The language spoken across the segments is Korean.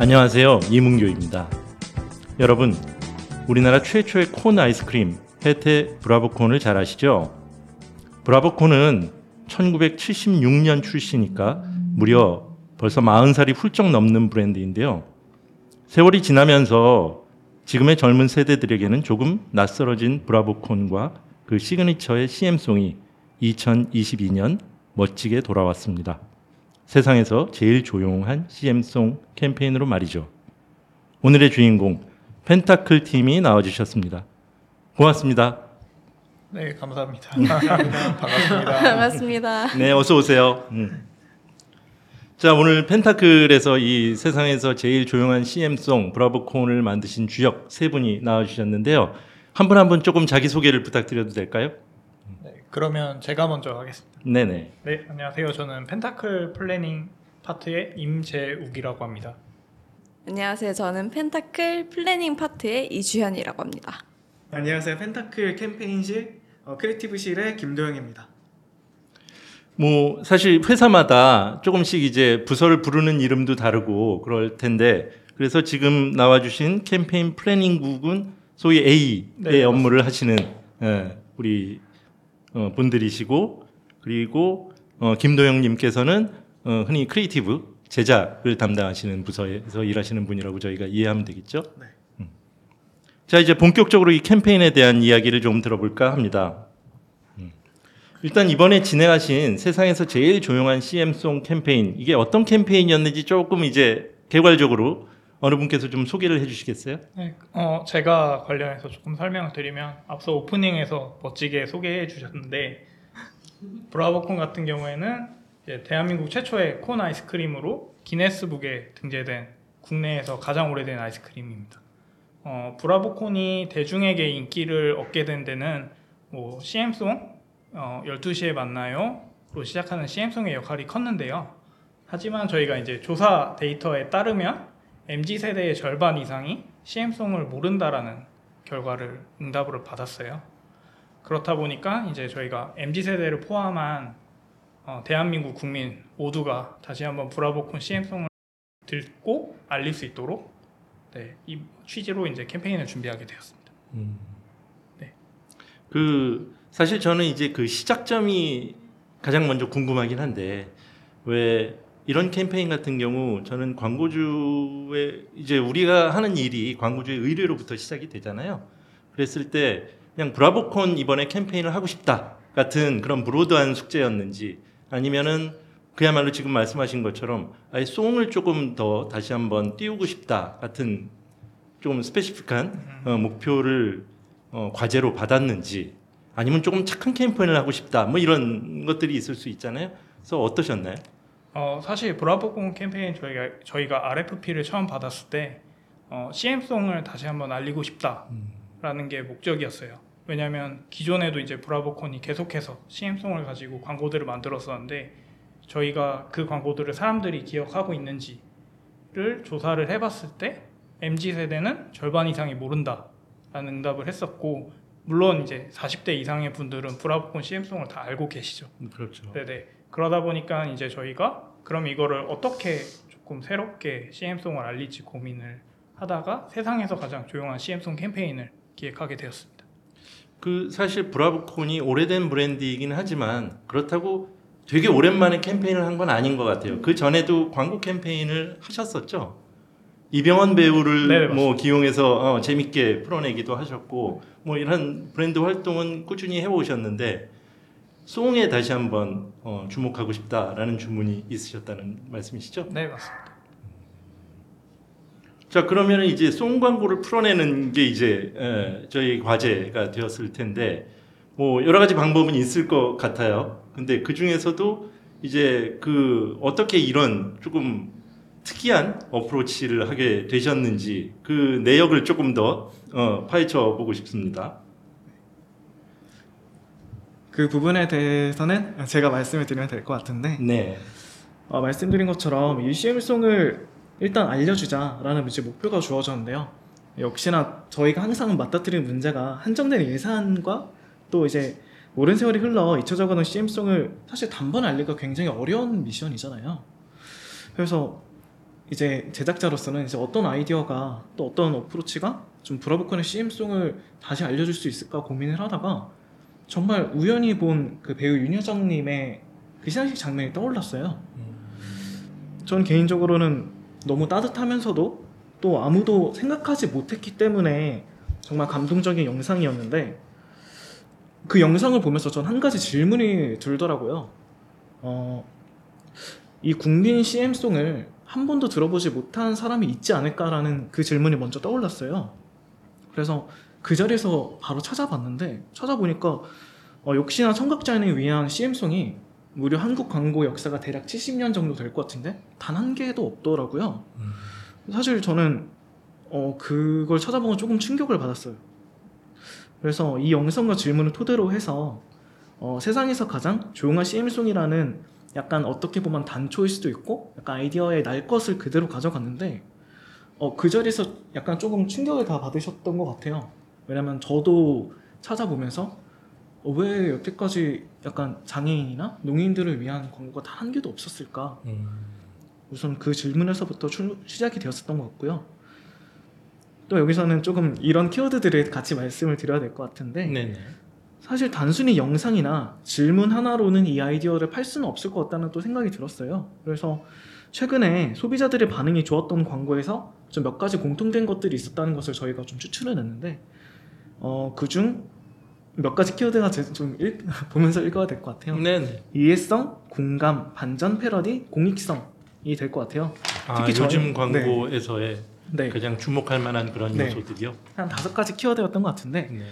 안녕하세요. 이문교입니다. 여러분, 우리나라 최초의 콘 아이스크림 혜태 브라보콘을 잘 아시죠? 브라보콘은 1976년 출시니까 무려 벌써 40살이 훌쩍 넘는 브랜드인데요. 세월이 지나면서 지금의 젊은 세대들에게는 조금 낯설어진 브라보콘과 그 시그니처의 CM송이 2022년 멋지게 돌아왔습니다. 세상에서 제일 조용한 CM송 캠페인으로 말이죠. 오늘의 주인공 펜타클 팀이 나와주셨습니다. 고맙습니다. 네, 감사합니다. 반갑습니다. 반갑습니다. 네, 어서 오세요. 음. 자, 오늘 펜타클에서 이 세상에서 제일 조용한 CM송 브라보콘을 만드신 주역 세 분이 나와주셨는데요. 한 분 한 분 조금 자기 소개를 부탁드려도 될까요? 네, 그러면 제가 먼저 하겠습니다. 네네. 네, 안녕하세요. 저는 펜타클 planning 파트의 임재욱이라고 합니다. 안녕하세요. 저는 펜타클 planning 파트의 이주현이라고 합니다. 안녕하세요. 펜타클 캠페인실 어, creative실의 김도영입니다. 뭐 사실 회사마다 조금씩 이제 부서를 부르는 이름도 다르고 그럴 텐데 그래서 지금 나와주신 캠페인 planning국은 소위 AE 네, 업무를 하시는 예, 우리 어, 분들이시고 그리고 어, 김도영님께서는 어, 흔히 creative 제작을 담당하시는 부서에서 일하시는 분이라고 저희가 이해하면 되겠죠? 네. 음. 자 이제 본격적으로 이 캠페인에 대한 이야기를 좀 들어볼까 합니다. 음. 일단 이번에 진행하신 세상에서 제일 조용한 CM송 캠페인 이게 어떤 캠페인이었는지 조금 이제 개괄적으로 어느 분께서 좀 소개를 해주시겠어요? 네, 어, 제가 관련해서 조금 설명을 드리면 앞서 오프닝에서 멋지게 소개해 주셨는데 브라보콘 같은 경우에는 대한민국 최초의 콘 아이스크림으로 기네스북에 등재된 국내에서 가장 오래된 아이스크림입니다. 어, 브라보콘이 대중에게 인기를 얻게 된 데는 뭐 CM송 어, 12시에 만나요로 시작하는 CM송의 역할이 컸는데요. 하지만 저희가 이제 조사 데이터에 따르면 MZ 세대의 절반 이상이 CM송을 모른다라는 결과를 응답으로 받았어요. 그렇다 보니까 이제 저희가 MZ 세대를 포함한 어, 대한민국 국민 모두가 다시 한번 브라보콘 CM송을 듣고 알릴 수 있도록 네, 이 취지로 이제 캠페인을 준비하게 되었습니다. 네. 그 사실 저는 이제 그 시작점이 가장 먼저 궁금하긴 한데 왜 이런 캠페인 같은 경우 저는 광고주의 이제 우리가 하는 일이 광고주의 의뢰로부터 시작이 되잖아요. 그랬을 때 그냥 브라보콘 이번에 캠페인을 하고 싶다 같은 그런 브로드한 숙제였는지 아니면은 그야말로 지금 말씀하신 것처럼 아예 송을 조금 더 다시 한번 띄우고 싶다 같은 좀 스페시픽한 어, 목표를 어, 과제로 받았는지 아니면 조금 착한 캠페인을 하고 싶다 뭐 이런 것들이 있을 수 있잖아요. 그래서 어떠셨나요? 어, 사실 브라보콘 캠페인 저희가 저희가 RFP를 처음 받았을 때 어, CM송을 다시 한번 알리고 싶다라는 게 목적이었어요. 왜냐하면 기존에도 이제 브라보콘이 계속해서 CM송을 가지고 광고들을 만들었었는데 저희가 그 광고들을 사람들이 기억하고 있는지를 조사를 해봤을 때 MZ 세대는 절반 이상이 모른다라는 응답을 했었고 물론 이제 40대 이상의 분들은 브라보콘 CM송을 다 알고 계시죠. 그렇죠. 네네. 그러다 보니까 이제 저희가 그럼 이거를 어떻게 조금 새롭게 CM송을 알릴지 고민을 하다가 세상에서 가장 조용한 CM송 캠페인을 기획하게 되었습니다. 그 사실 브라보콘이 오래된 브랜드이긴 하지만 그렇다고 되게 오랜만에 캠페인을 한 건 아닌 것 같아요. 그 전에도 광고 캠페인을 하셨었죠. 이병헌 배우를 네, 뭐 기용해서 어, 재밌게 풀어내기도 하셨고 뭐 이런 브랜드 활동은 꾸준히 해오셨는데 송에 다시 한번 어, 주목하고 싶다라는 주문이 있으셨다는 말씀이시죠? 네 맞습니다. 자 그러면 이제 송 광고를 풀어내는 게 이제 에, 저희 과제가 되었을 텐데 뭐 여러 가지 방법은 있을 것 같아요. 근데 그 중에서도 이제 그 어떻게 이런 조금 특이한 어프로치를 하게 되셨는지 그 내역을 조금 더 어, 파헤쳐 보고 싶습니다. 그 부분에 대해서는 제가 말씀을 드리면 될 것 같은데 네. 어, 말씀드린 것처럼 이 CM송을 일단 알려주자라는 이제 목표가 주어졌는데요. 역시나 저희가 항상 맞닥뜨리는 문제가 한정된 예산과 또 이제 오랜 세월이 흘러 잊혀져가는 CM송을 사실 단번에 알리기가 굉장히 어려운 미션이잖아요. 그래서 이제 제작자로서는 이제 어떤 아이디어가 또 어떤 어프로치가 좀 브라보콘의 CM송을 다시 알려줄 수 있을까 고민을 하다가 정말 우연히 본 그 배우 윤여정님의 그 시상식 장면이 떠올랐어요. 전 개인적으로는 너무 따뜻하면서도 또 아무도 생각하지 못했기 때문에 정말 감동적인 영상이었는데 그 영상을 보면서 전 한 가지 질문이 들더라고요. 어, 이 국민 CM송을 한 번도 들어보지 못한 사람이 있지 않을까라는 그 질문이 먼저 떠올랐어요. 그래서 그 자리에서 바로 찾아봤는데 찾아보니까 어, 역시나 청각장애인을 위한 CM송이 무려 한국 광고 역사가 대략 70년 정도 될 것 같은데 단 한 개도 없더라고요. 사실 저는 어, 그걸 찾아보고 조금 충격을 받았어요. 그래서 이 영상과 질문을 토대로 해서 어, 세상에서 가장 조용한 CM송이라는 약간 어떻게 보면 단초일 수도 있고 약간 아이디어의 날 것을 그대로 가져갔는데 어, 그 자리에서 약간 조금 충격을 다 받으셨던 것 같아요. 왜냐면 저도 찾아보면서 어, 왜 여태까지 약간 장애인이나 농인들을 위한 광고가 단 한 개도 없었을까? 우선 그 질문에서부터 출- 시작이 되었었던 것 같고요. 또 여기서는 조금 이런 키워드들을 같이 말씀을 드려야 될 것 같은데 네네. 사실 단순히 영상이나 질문 하나로는 이 아이디어를 팔 수는 없을 것 같다는 또 생각이 들었어요. 그래서 최근에 소비자들의 반응이 좋았던 광고에서 좀 몇 가지 공통된 것들이 있었다는 것을 저희가 좀 추출해냈는데 어, 그중 몇 가지 키워드가 제- 좀 읽- 보면서 읽어야 될 것 같아요. 네네. 이해성, 공감, 반전 패러디, 공익성이 될 것 같아요. 아, 특히 저희- 요즘 광고에서의 네, 가장 주목할 만한 그런 네. 요소들이요. 한 다섯 가지 키워드였던 것 같은데 네.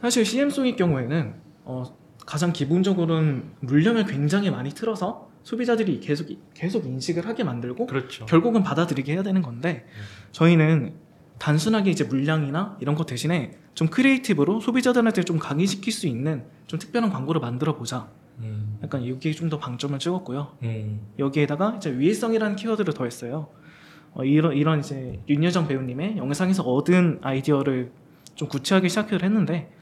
사실 CM송의 경우에는 어, 가장 기본적으로는 물량을 굉장히 많이 틀어서 소비자들이 계속 계속 인식을 하게 만들고 그렇죠. 결국은 받아들이게 해야 되는 건데 저희는 단순하게 이제 물량이나 이런 것 대신에 좀 creative로 소비자들한테 좀 각인시킬 수 있는 좀 특별한 광고를 만들어 보자. 음, 약간 여기에 좀 더 방점을 찍었고요. 음, 여기에다가 이제 위해성이라는 키워드를 더했어요. 어, 이런 이런 이제 윤여정 배우님의 영상에서 얻은 아이디어를 좀 구체하게 시작을 했는데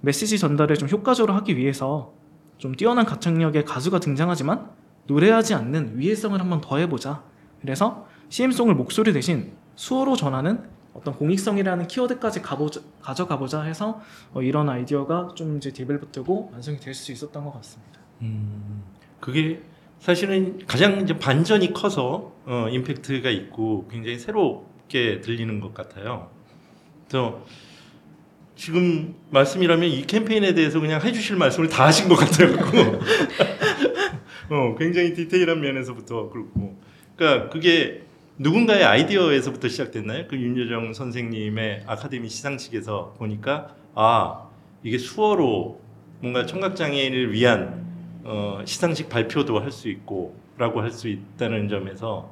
메시지 전달을 좀 효과적으로 하기 위해서 좀 뛰어난 가창력의 가수가 등장하지만 노래하지 않는 위해성을 한번 더해보자. 그래서 CM송을 목소리 대신 수어로 전하는 어떤 공익성이라는 키워드까지 가보자, 가져가보자 해서 어, 이런 아이디어가 좀 이제 디벨롭되고 완성이 될 수 있었던 것 같습니다. 음. 그게 사실은 가장 이제 반전이 커서 어, 임팩트가 있고 굉장히 새롭게 들리는 것 같아요. 그래서 지금 말씀이라면 이 캠페인에 대해서 그냥 해주실 말씀을 다 하신 것 같아요. 어, 굉장히 디테일한 면에서부터 그렇고, 그러니까 그게 누군가의 아이디어에서부터 시작됐나요? 그 윤여정 선생님의 아카데미 시상식에서 보니까 아 이게 수어로 뭔가 청각 장애인을 위한 어, 시상식 발표도 할 수 있고라고 할 수 있다는 점에서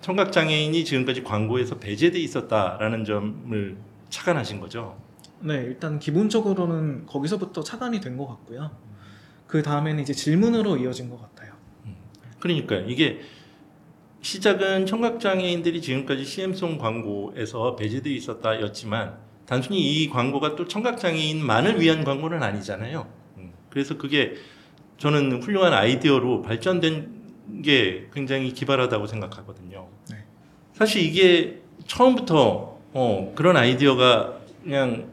청각 장애인이 지금까지 광고에서 배제돼 있었다라는 점을 착안하신 거죠. 네, 일단 기본적으로는 거기서부터 차단이 된 것 같고요. 그 다음에는 이제 질문으로 이어진 것 같아요. 그러니까 이게 시작은 청각장애인들이 지금까지 CM송 광고에서 배제돼 있었다였지만 단순히 이 광고가 또 청각장애인만을 위한 광고는 아니잖아요. 음, 그래서 그게 저는 훌륭한 아이디어로 발전된 게 굉장히 기발하다고 생각하거든요. 네. 사실 이게 처음부터 어, 그런 아이디어가 그냥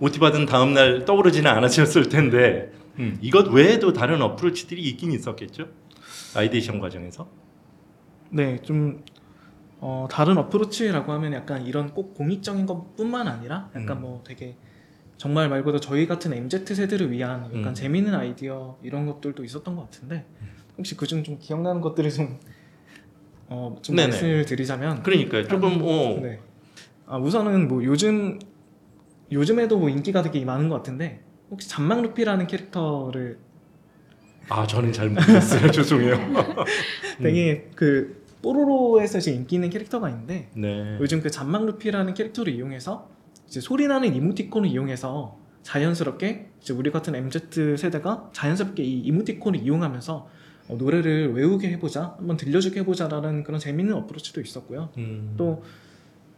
OT 받은 다음 날 떠오르지는 않았을 텐데 음, 이것 외에도 다른 approach들이 있긴 있었겠죠. ideation 과정에서. 네, 좀 어, 다른 어프로치라고 하면 약간 이런 꼭 공익적인 것뿐만 아니라 약간 음. 뭐 되게 정말 말 그대로 저희 같은 MZ 세대를 위한 약간 음. 재미있는 아이디어 이런 것들도 있었던 것 같은데 혹시 그중 좀 기억나는 것들을 좀 어, 좀 네네. 말씀을 드리자면 그러니까 조금 어, 네. 아, 우선은 뭐 요즘 요즘에도 뭐 인기가 되게 많은 것 같은데 혹시 잔망 루피라는 캐릭터를 아 저는 잘 모르겠어요. 죄송해요. 되게 그 뽀로로에서 이제 인기 있는 캐릭터가 있는데 네. 요즘 그 잔망 루피라는 캐릭터를 이용해서 이제 소리 나는 이모티콘을 이용해서 자연스럽게 이제 우리 같은 MZ 세대가 자연스럽게 이 이모티콘을 이용하면서 어, 노래를 외우게 해보자, 한번 들려주게 해보자라는 그런 재밌는 어프로치도 있었고요. 음, 또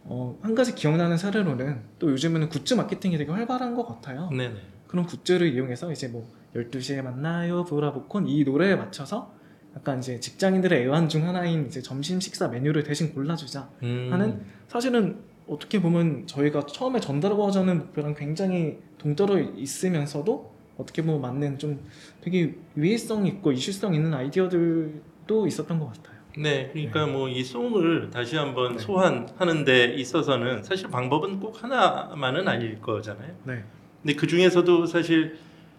어, 한 가지 기억나는 사례로는 또 요즘에는 굿즈 마케팅이 되게 활발한 것 같아요. 네네. 그런 굿즈를 이용해서 이제 뭐 12시에 만나요 브라보콘 이 노래에 맞춰서 약간 이제 직장인들의 애환 중 하나인 이제 점심 식사 메뉴를 대신 골라주자 음. 하는 사실은 어떻게 보면 저희가 처음에 전달하고자 하는 목표랑 굉장히 동떨어 있으면서도 어떻게 보면 맞는 좀 되게 위해성 있고 이슈성 있는 아이디어들도 있었던 것 같아요. 네, 그러니까 뭐이 송을 다시 한번 네. 소환하는 데 있어서는 사실 방법은 꼭 하나만은 아닐 거잖아요. 네. 근데 그 중에서도 사실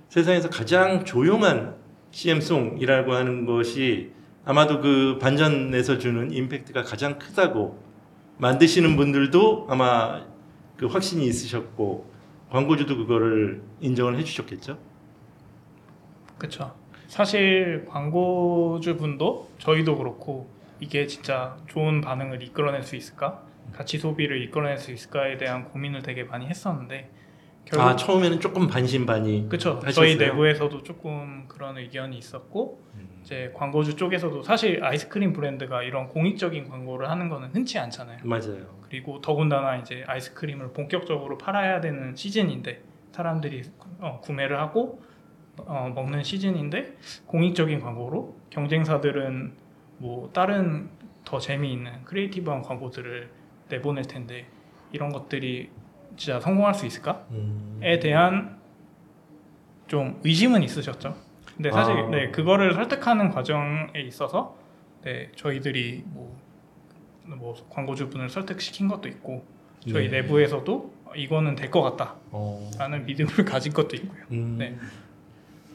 세상에서 가장 조용한 CM송이라고 하는 것이 아마도 그 반전에서 주는 임팩트가 가장 크다고 만드시는 분들도 아마 그 확신이 있으셨고 광고주도 그거를 인정을 해주셨겠죠. 그쵸. 사실 광고주분도 저희도 그렇고 이게 진짜 좋은 반응을 이끌어낼 수 있을까? 가치 소비를 이끌어낼 수 있을까에 대한 고민을 되게 많이 했었는데 결국 아 처음에는 조금 반신반의. 하셨어요? 저희 내부에서도 조금 그런 의견이 있었고 음. 이제 광고주 쪽에서도 사실 아이스크림 브랜드가 이런 공익적인 광고를 하는 거는 흔치 않잖아요. 맞아요. 그리고 더군다나 이제 아이스크림을 본격적으로 팔아야 되는 시즌인데 사람들이 어, 구매를 하고 어, 먹는 시즌인데 공익적인 광고로 경쟁사들은 뭐 다른 더 재미있는 creative한 광고들을 내보낼 텐데 이런 것들이 진짜 성공할 수 있을까에 음. 대한 좀 의심은 있으셨죠. 근데 사실 아. 네, 그거를 설득하는 과정에 있어서 네, 저희들이 뭐, 뭐 광고주분을 설득시킨 것도 있고 저희 네. 내부에서도 이거는 될 것 같다라는 어. 믿음을 가진 것도 있고요. 음. 네.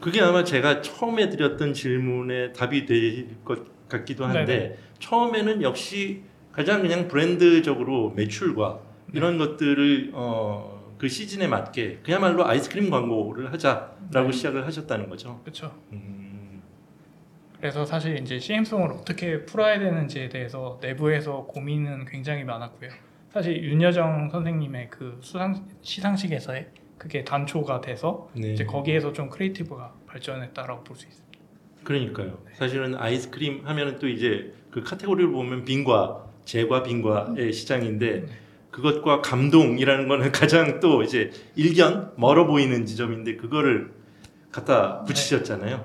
그게 아마 제가 처음에 드렸던 질문에 답이 될 것 같기도 한데 네네. 처음에는 역시 가장 그냥 브랜드적으로 매출과 이런 것들을 어, 그 시즌에 맞게 그야말로 아이스크림 광고를 하자라고 네. 시작을 하셨다는 거죠. 그렇죠. 음. 그래서 사실 이제 CM송을 어떻게 풀어야 되는지에 대해서 내부에서 고민은 굉장히 많았고요. 사실 윤여정 선생님의 그 수상 시상식에서의 그게 단초가 돼서 네. 이제 거기에서 좀 creative가 발전했다라고 볼 수 있습니다. 그러니까요. 사실은 아이스크림 하면은 또 이제 그 카테고리를 보면 빙과 제과 빙과의 시장인데 그것과 감동이라는 거는 가장 또 이제 일견 멀어 보이는 지점인데 그거를 갖다 붙이셨잖아요.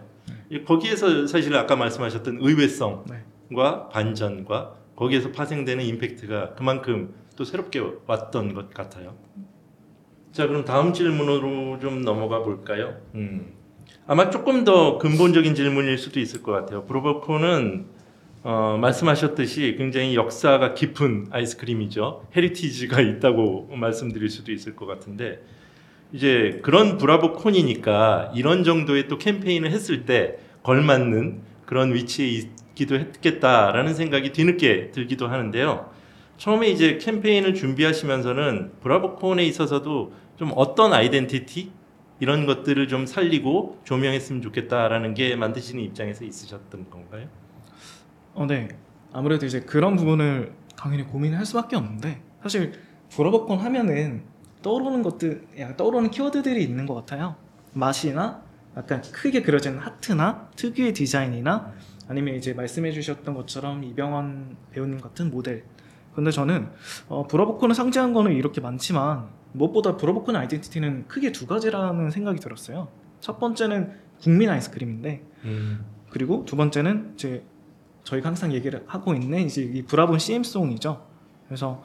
이 거기에서 사실 아까 말씀하셨던 의외성과 네. 반전과 거기에서 파생되는 임팩트가 그만큼 또 새롭게 왔던 것 같아요. 자, 그럼 다음 질문으로 좀 넘어가 볼까요? 음. 아마 조금 더 근본적인 질문일 수도 있을 것 같아요. 브라보콘은 어, 말씀하셨듯이 굉장히 역사가 깊은 아이스크림이죠. heritage가 있다고 말씀드릴 수도 있을 것 같은데 이제 그런 브라보 콘이니까 이런 정도의 또 캠페인을 했을 때 걸맞는 그런 위치에 있기도 했겠다라는 생각이 뒤늦게 들기도 하는데요. 처음에 이제 캠페인을 준비하시면서는 브라보콘에 있어서도 좀 어떤 아이덴티티 이런 것들을 좀 살리고 조명했으면 좋겠다라는 게 만드시는 입장에서 있으셨던 건가요? 어, 네. 아무래도 이제 그런 부분을 당연히 고민을 할 수밖에 없는데 사실 브로버콘 하면은 떠오르는 것들, 약간 떠오르는 키워드들이 있는 것 같아요. 맛이나 약간 크게 그려진 하트나 특유의 디자인이나 아니면 이제 말씀해주셨던 것처럼 이병헌 배우님 같은 모델. 근데 저는 어, 브로버콘을 상징한 거는 이렇게 많지만 무엇보다 브로버콘의 아이덴티티는 크게 두 가지라는 생각이 들었어요. 첫 번째는 국민 아이스크림인데 음. 그리고 두 번째는 이제 저희가 항상 얘기를 하고 있는 이제 이 브라본 CM송이죠. 그래서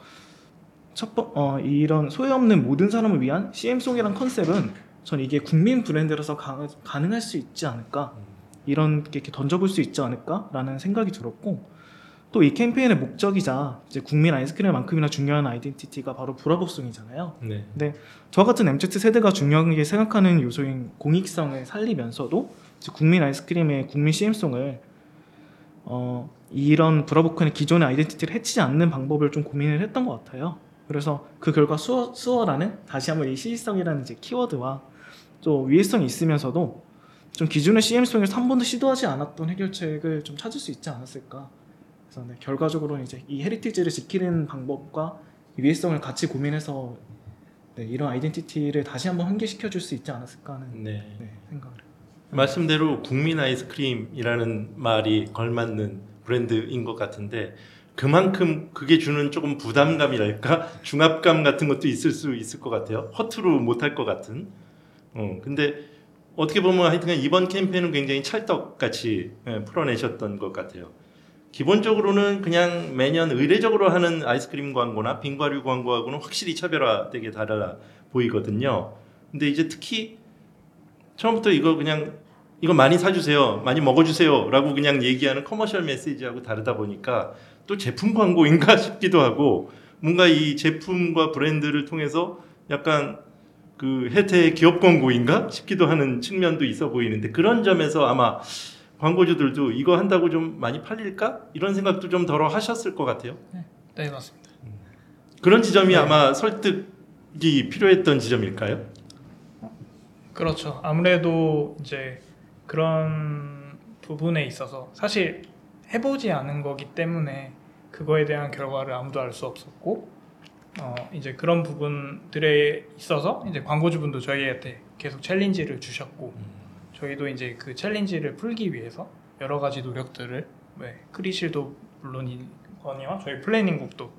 첫 번, 어, 이런 소외 없는 모든 사람을 위한 CM송이란 컨셉은 전 이게 국민 브랜드라서 가, 가능할 수 있지 않을까 이런 게 이렇게 던져볼 수 있지 않을까라는 생각이 들었고 또 이 캠페인의 목적이자 이제 국민 아이스크림만큼이나 중요한 아이덴티티가 바로 브라보송이잖아요. 네. 저와 같은 MZ 세대가 중요하게 생각하는 요소인 공익성을 살리면서도 이제 국민 아이스크림의 국민 CM송을 어, 이런 브라보콘의 기존의 아이덴티티를 해치지 않는 방법을 좀 고민을 했던 것 같아요. 그래서 그 결과 수어, 수어라는 다시 한번 이 시의성이라는 이제 키워드와 또 의외성이 있으면서도 좀 기존의 CM송에서 한 번도 시도하지 않았던 해결책을 좀 찾을 수 있지 않았을까. 그래서 네, 결과적으로는 이제 이 heritage를 지키는 방법과 이 의외성을 같이 고민해서 네, 이런 아이덴티티를 다시 한번 환기시켜 줄 수 있지 않았을까 하는 네. 네, 생각을. 말씀대로 국민 아이스크림이라는 말이 걸맞는 브랜드인 것 같은데 그만큼 그게 주는 조금 부담감이랄까 중압감 같은 것도 있을 수 있을 것 같아요. 허투루 못할 것 같은. 어 근데 어떻게 보면 하여튼 이번 캠페인은 굉장히 찰떡같이 예, 풀어내셨던 것 같아요. 기본적으로는 그냥 매년 의례적으로 하는 아이스크림 광고나 빙과류 광고하고는 확실히 차별화되게 달라 보이거든요. 근데 이제 특히 처음부터 이거 그냥 이거 많이 사주세요, 많이 먹어주세요라고 그냥 얘기하는 커머셜 메시지하고 다르다 보니까 또 제품 광고인가 싶기도 하고 뭔가 이 제품과 브랜드를 통해서 약간 그 혜택 기업 광고인가 싶기도 하는 측면도 있어 보이는데 그런 점에서 아마 광고주들도 이거 한다고 좀 많이 팔릴까 이런 생각도 좀 덜어 하셨을 것 같아요. 네 맞습니다. 그런 지점이 네. 아마 설득이 필요했던 지점일까요? 그렇죠. 아무래도 이제 그런 부분에 있어서 사실 해보지 않은 거기 때문에 그거에 대한 결과를 아무도 알 수 없었고 어 이제 그런 부분들에 있어서 이제 광고주분도 저희한테 계속 challenge를 주셨고 저희도 이제 그 challenge를 풀기 위해서 여러 가지 노력들을 네, 크리실도 물론이거니와 저희 planning국도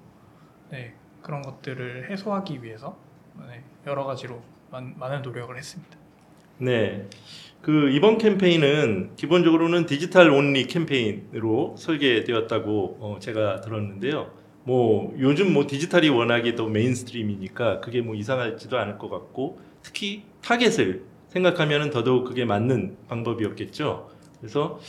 네, 그런 것들을 해소하기 위해서 네, 여러 가지로 많, 많은 노력을 했습니다. 네. 그 이번 캠페인은 기본적으로는 디지털 only 캠페인으로 설계되었다고 어, 제가 들었는데요. 뭐 요즘 뭐 디지털이 워낙에 더 mainstream이니까 그게 뭐 이상하지도 않을 것 같고 특히 타겟을 생각하면은 더더욱 그게 맞는 방법이었겠죠. 그래서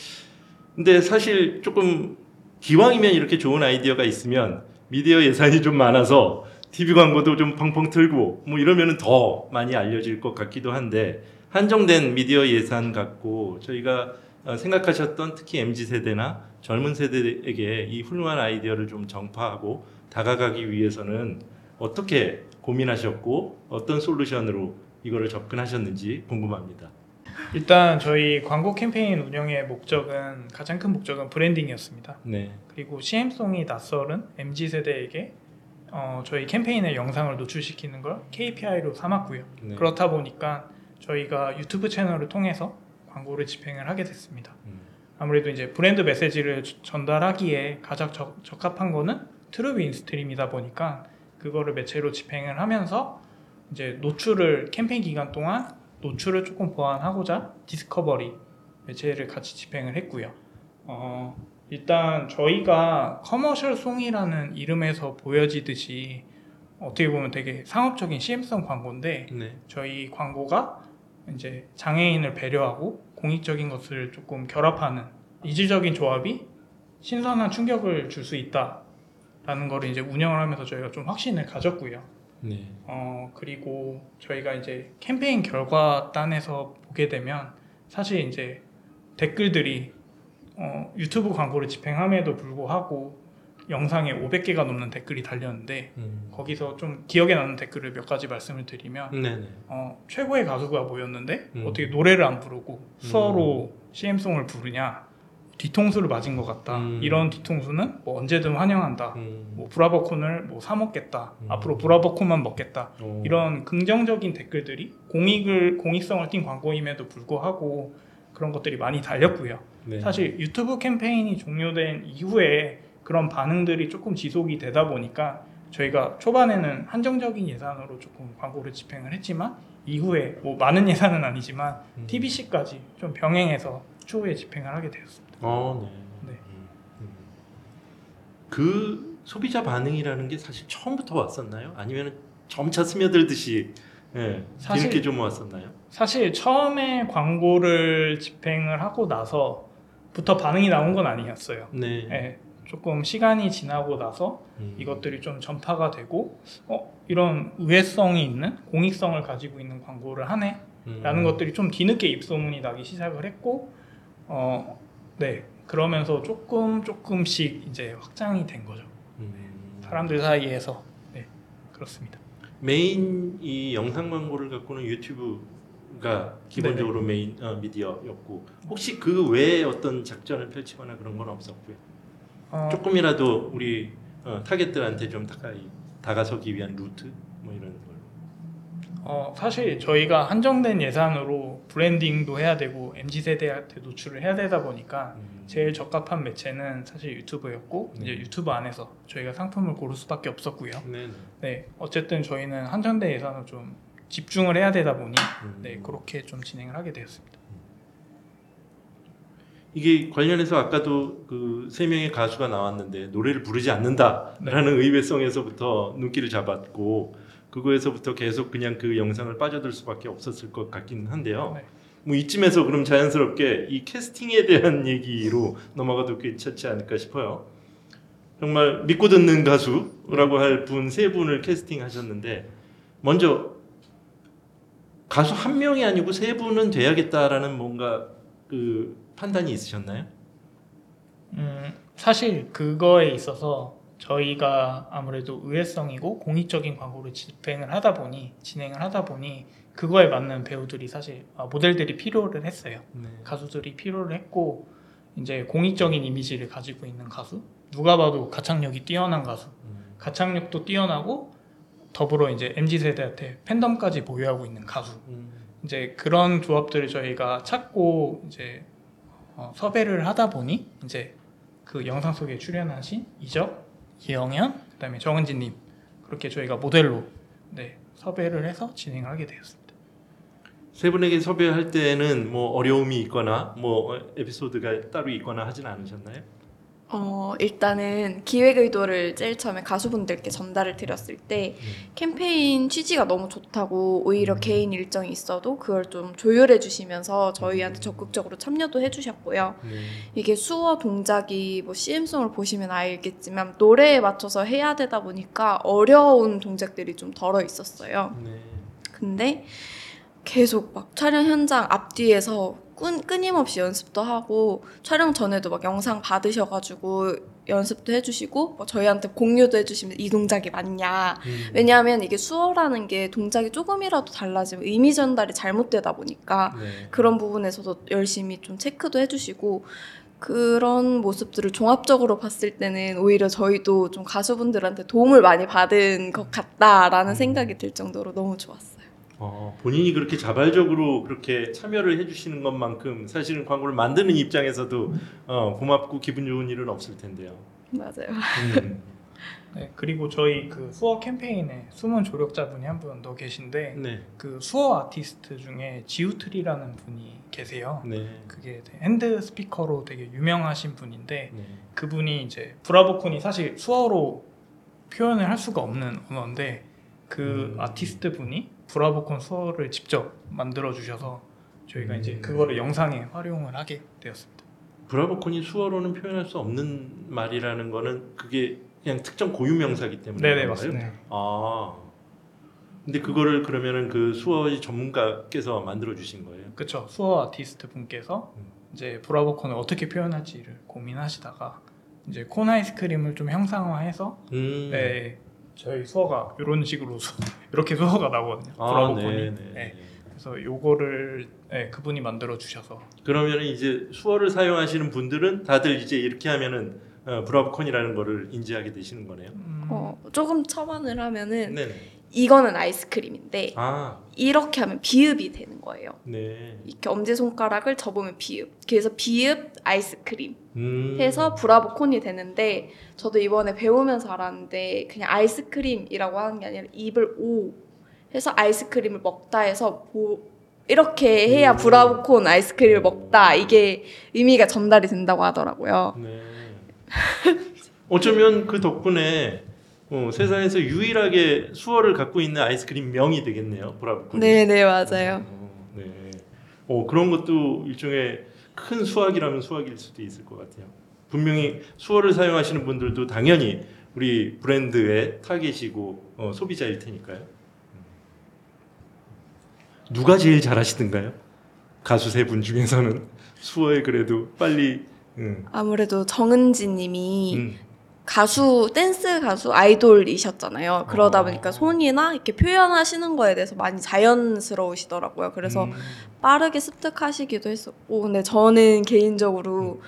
근데 사실 조금 기왕이면 이렇게 좋은 아이디어가 있으면 미디어 예산이 좀 많아서 TV 광고도 좀 펑펑 틀고 뭐 이러면은 더 많이 알려질 것 같기도 한데 한정된 미디어 예산 갖고 저희가 어, 생각하셨던 특히 MZ 세대나 젊은 세대에게 이 훌륭한 아이디어를 좀 전파하고 다가가기 위해서는 어떻게 고민하셨고 어떤 솔루션으로 이거를 접근하셨는지 궁금합니다. 일단 저희 광고 캠페인 운영의 목적은 가장 큰 목적은 브랜딩이었습니다. 네. 그리고 CM송이 낯설은 MZ 세대에게 어, 저희 캠페인의 영상을 노출시키는 걸 KPI로 삼았고요. 네. 그렇다 보니까 저희가 유튜브 채널을 통해서 광고를 집행을 하게 됐습니다. 음. 아무래도 이제 브랜드 메시지를 저- 전달하기에 가장 적, 적합한 거는 true instream이다 보니까 그거를 매체로 집행을 하면서 이제 노출을 캠페인 기간 동안 노출을 조금 보완하고자 discovery 매체를 같이 집행을 했고요. 어, 일단 저희가 commercial song이라는 이름에서 보여지듯이 어떻게 보면 되게 상업적인 CM송 광고인데 네. 저희 광고가 이제 장애인을 배려하고 공익적인 것을 조금 결합하는 이질적인 조합이 신선한 충격을 줄 수 있다라는 거를 이제 운영을 하면서 저희가 좀 확신을 가졌고요. 네. 어 그리고 저희가 이제 캠페인 결과단에서 보게 되면 사실 이제 댓글들이 어, 유튜브 광고를 집행함에도 불구하고 영상에 500개가 넘는 댓글이 달렸는데 음. 거기서 좀 기억에 남는 댓글을 몇 가지 말씀을 드리면 네. 네. 어, 최고의 가수가 모였는데 음. 어떻게 노래를 안 부르고 수어로 CM송을 부르냐 뒤통수를 맞은 것 같다 음. 이런 뒤통수는 뭐 언제든 환영한다 음. 뭐 브라보콘을 뭐 사 먹겠다 음. 앞으로 브라보콘만 먹겠다 오. 이런 긍정적인 댓글들이 공익을 공익성을 띈 광고임에도 불구하고 그런 것들이 많이 달렸고요 네. 사실 유튜브 캠페인이 종료된 이후에 그런 반응들이 조금 지속이 되다 보니까 저희가 초반에는 한정적인 예산으로 조금 광고를 집행을 했지만 이후에 뭐 많은 예산은 아니지만 음. TBC까지 좀 병행해서 추후에 집행을 하게 되었습니다. 어, 네. 네. 음, 음. 그 소비자 반응이라는 게 사실 처음부터 왔었나요? 아니면 점차 스며들듯이 예, 사실- 뒤늦게 좀 왔었나요? 사실 처음에 광고를 집행을 하고 나서부터 반응이 나온 건 아니었어요. 네. 예, 조금 시간이 지나고 나서 음. 이것들이 좀 전파가 되고 어, 이런 우회성이 있는 공익성을 가지고 있는 광고를 하네 음. 라는 것들이 좀 뒤늦게 입소문이 나기 시작을 했고 어, 네 그러면서 조금 조금씩 이제 확장이 된 거죠 음. 사람들 사이에서 네 그렇습니다 메인 이 영상 광고를 갖고는 유튜브가 기본적으로 메인 어, 미디어였고 혹시 그 외에 어떤 작전을 펼치거나 그런 건 없었고요. 어, 조금이라도 우리 어, 타겟들한테 좀 가까이 다가서기 위한 루트 뭐 이런 걸로. 어, 사실 저희가 한정된 예산으로 브랜딩도 해야 되고 MZ 세대한테 노출을 해야 되다 보니까 음. 제일 적합한 매체는 사실 유튜브였고 네. 이제 유튜브 안에서 저희가 상품을 고를 수밖에 없었고요 네. 네. 네, 어쨌든 저희는 한정된 예산을 좀 집중을 해야 되다 보니 음. 네 그렇게 좀 진행을 하게 되었습니다. 이게 관련해서 아까도 그 세 명의 가수가 나왔는데 노래를 부르지 않는다라는 의외성에서부터 눈길을 잡았고 그거에서부터 계속 그냥 그 영상을 빠져들 수밖에 없었을 것 같긴 한데요. 네. 뭐 이쯤에서 그럼 자연스럽게 이 캐스팅에 대한 얘기로 넘어가도 괜찮지 않을까 싶어요. 정말 믿고 듣는 가수라고 할 분 세 분을 캐스팅하셨는데 먼저 가수 한 명이 아니고 세 분은 돼야겠다라는 뭔가 그 판단이 있으셨나요? 음, 사실 그거에 있어서 저희가 아무래도 의외성이고 공익적인 광고를 집행을 하다 보니 진행을 하다 보니 그거에 맞는 배우들이 사실 아, 모델들이 필요를 했어요. 네. 가수들이 필요를 했고 이제 공익적인 이미지를 가지고 있는 가수 누가 봐도 가창력이 뛰어난 가수 음. 가창력도 뛰어나고 더불어 이제 mz 세대한테 팬덤까지 보유하고 있는 가수 음. 이제 그런 조합들을 저희가 찾고 이제 어, 섭외를 하다 보니 이제 그 영상 속에 출연하신 이적, 이영현, 그다음에 정은지님 그렇게 저희가 모델로 네 섭외를 해서 진행을 하게 되었습니다. 세 분에게 섭외할 때는 뭐 어려움이 있거나 뭐 에피소드가 따로 있거나 하진 않으셨나요? 어, 일단은 기획 의도를 제일 처음에 가수분들께 전달을 드렸을 때 캠페인 취지가 너무 좋다고 오히려 음. 개인 일정이 있어도 그걸 좀 조율해 주시면서 저희한테 적극적으로 참여도 해 주셨고요. 네. 이게 수어 동작이 뭐 CM송을 보시면 알겠지만 노래에 맞춰서 해야 되다 보니까 어려운 동작들이 좀 덜어 있었어요. 네. 근데 계속 막 촬영 현장 앞뒤에서 끈, 끊임없이 연습도 하고 촬영 전에도 막 영상 받으셔가지고 연습도 해주시고 뭐 저희한테 공유도 해주시면 이 동작이 맞냐 음. 왜냐하면 이게 수어라는 게 동작이 조금이라도 달라지면 의미 전달이 잘못되다 보니까 네. 그런 부분에서도 열심히 좀 체크도 해주시고 그런 모습들을 종합적으로 봤을 때는 오히려 저희도 좀 가수분들한테 도움을 많이 받은 것 같다라는 음. 생각이 들 정도로 너무 좋았어요. 어, 본인이 그렇게 자발적으로 그렇게 참여를 해주시는 것만큼 사실은 광고를 만드는 입장에서도 어, 고맙고 기분 좋은 일은 없을 텐데요. 맞아요. 음. 네 그리고 저희 그 수어 캠페인에 숨은 조력자분이 한 분 더 계신데 네, 그 수어 아티스트 중에 지우트리라는 분이 계세요. 네, 그게 hand speaker로 되게 유명하신 분인데 네. 그분이 이제 브라보콘이 사실 수어로 표현을 할 수가 없는 언어인데 그 음. 아티스트 분이 브라보콘 수어를 직접 만들어 주셔서 저희가 이제 음. 그거를 영상에 활용을 하게 되었습니다. 브라보콘이 수어로는 표현할 수 없는 말이라는 거는 그게 그냥 특정 고유 명사기 때문에 네네? 맞습니다. 아, 근데 그거를 그러면은 그 수어의 전문가께서 만들어 주신 거예요? 그쵸 수어 아티스트 분께서 음. 이제 브라보콘을 어떻게 표현할지를 고민하시다가 이제 콘 아이스크림을 좀 형상화해서 음. 네 저희 수어가 이런 식으로 수, 이렇게 수어가 나거든요. 아, 브라보콘이. 네, 네. 네. 그래서 요거를 네, 그분이 만들어 주셔서 그러면은 이제 수어를 사용하시는 분들은 다들 이제 이렇게 하면은 어, 브라보콘이라는 거를 인지하게 되시는 거네요. 음, 어, 조금 첨언을 하면은 네. 이거는 아이스크림인데 아, 이렇게 하면 비읍이 되는 거예요. 네. 이렇게 엄지 손가락을 접으면 비읍. 그래서 비읍 아이스크림 음. 해서 브라보콘이 되는데 저도 이번에 배우면서 알았는데 그냥 아이스크림이라고 하는 게 아니라 입을 오 해서 아이스크림을 먹다 해서 보 이렇게 해야 음. 브라보콘 아이스크림을 먹다 이게 의미가 전달이 된다고 하더라고요. 네. 어쩌면 그 덕분에 어, 세상에서 유일하게 수어를 갖고 있는 아이스크림 명이 되겠네요. 브라보콘이. 네, 네 맞아요. 어, 네. 어, 그런 것도 일종의 큰 수학이라면 수학일 수도 있을 것 같아요. 분명히 수어를 사용하시는 분들도 당연히 우리 브랜드의 타겟이고 어, 소비자일 테니까요. 누가 제일 잘하시던가요? 가수 세 분 중에서는 수어에 그래도 빨리 음, 아무래도 정은지님이 음, 가수 댄스 가수 아이돌이셨잖아요. 그러다 어. 보니까 손이나 이렇게 표현하시는 거에 대해서 많이 자연스러우시더라고요. 그래서 음, 빠르게 습득하시기도 했었고 근데 저는 개인적으로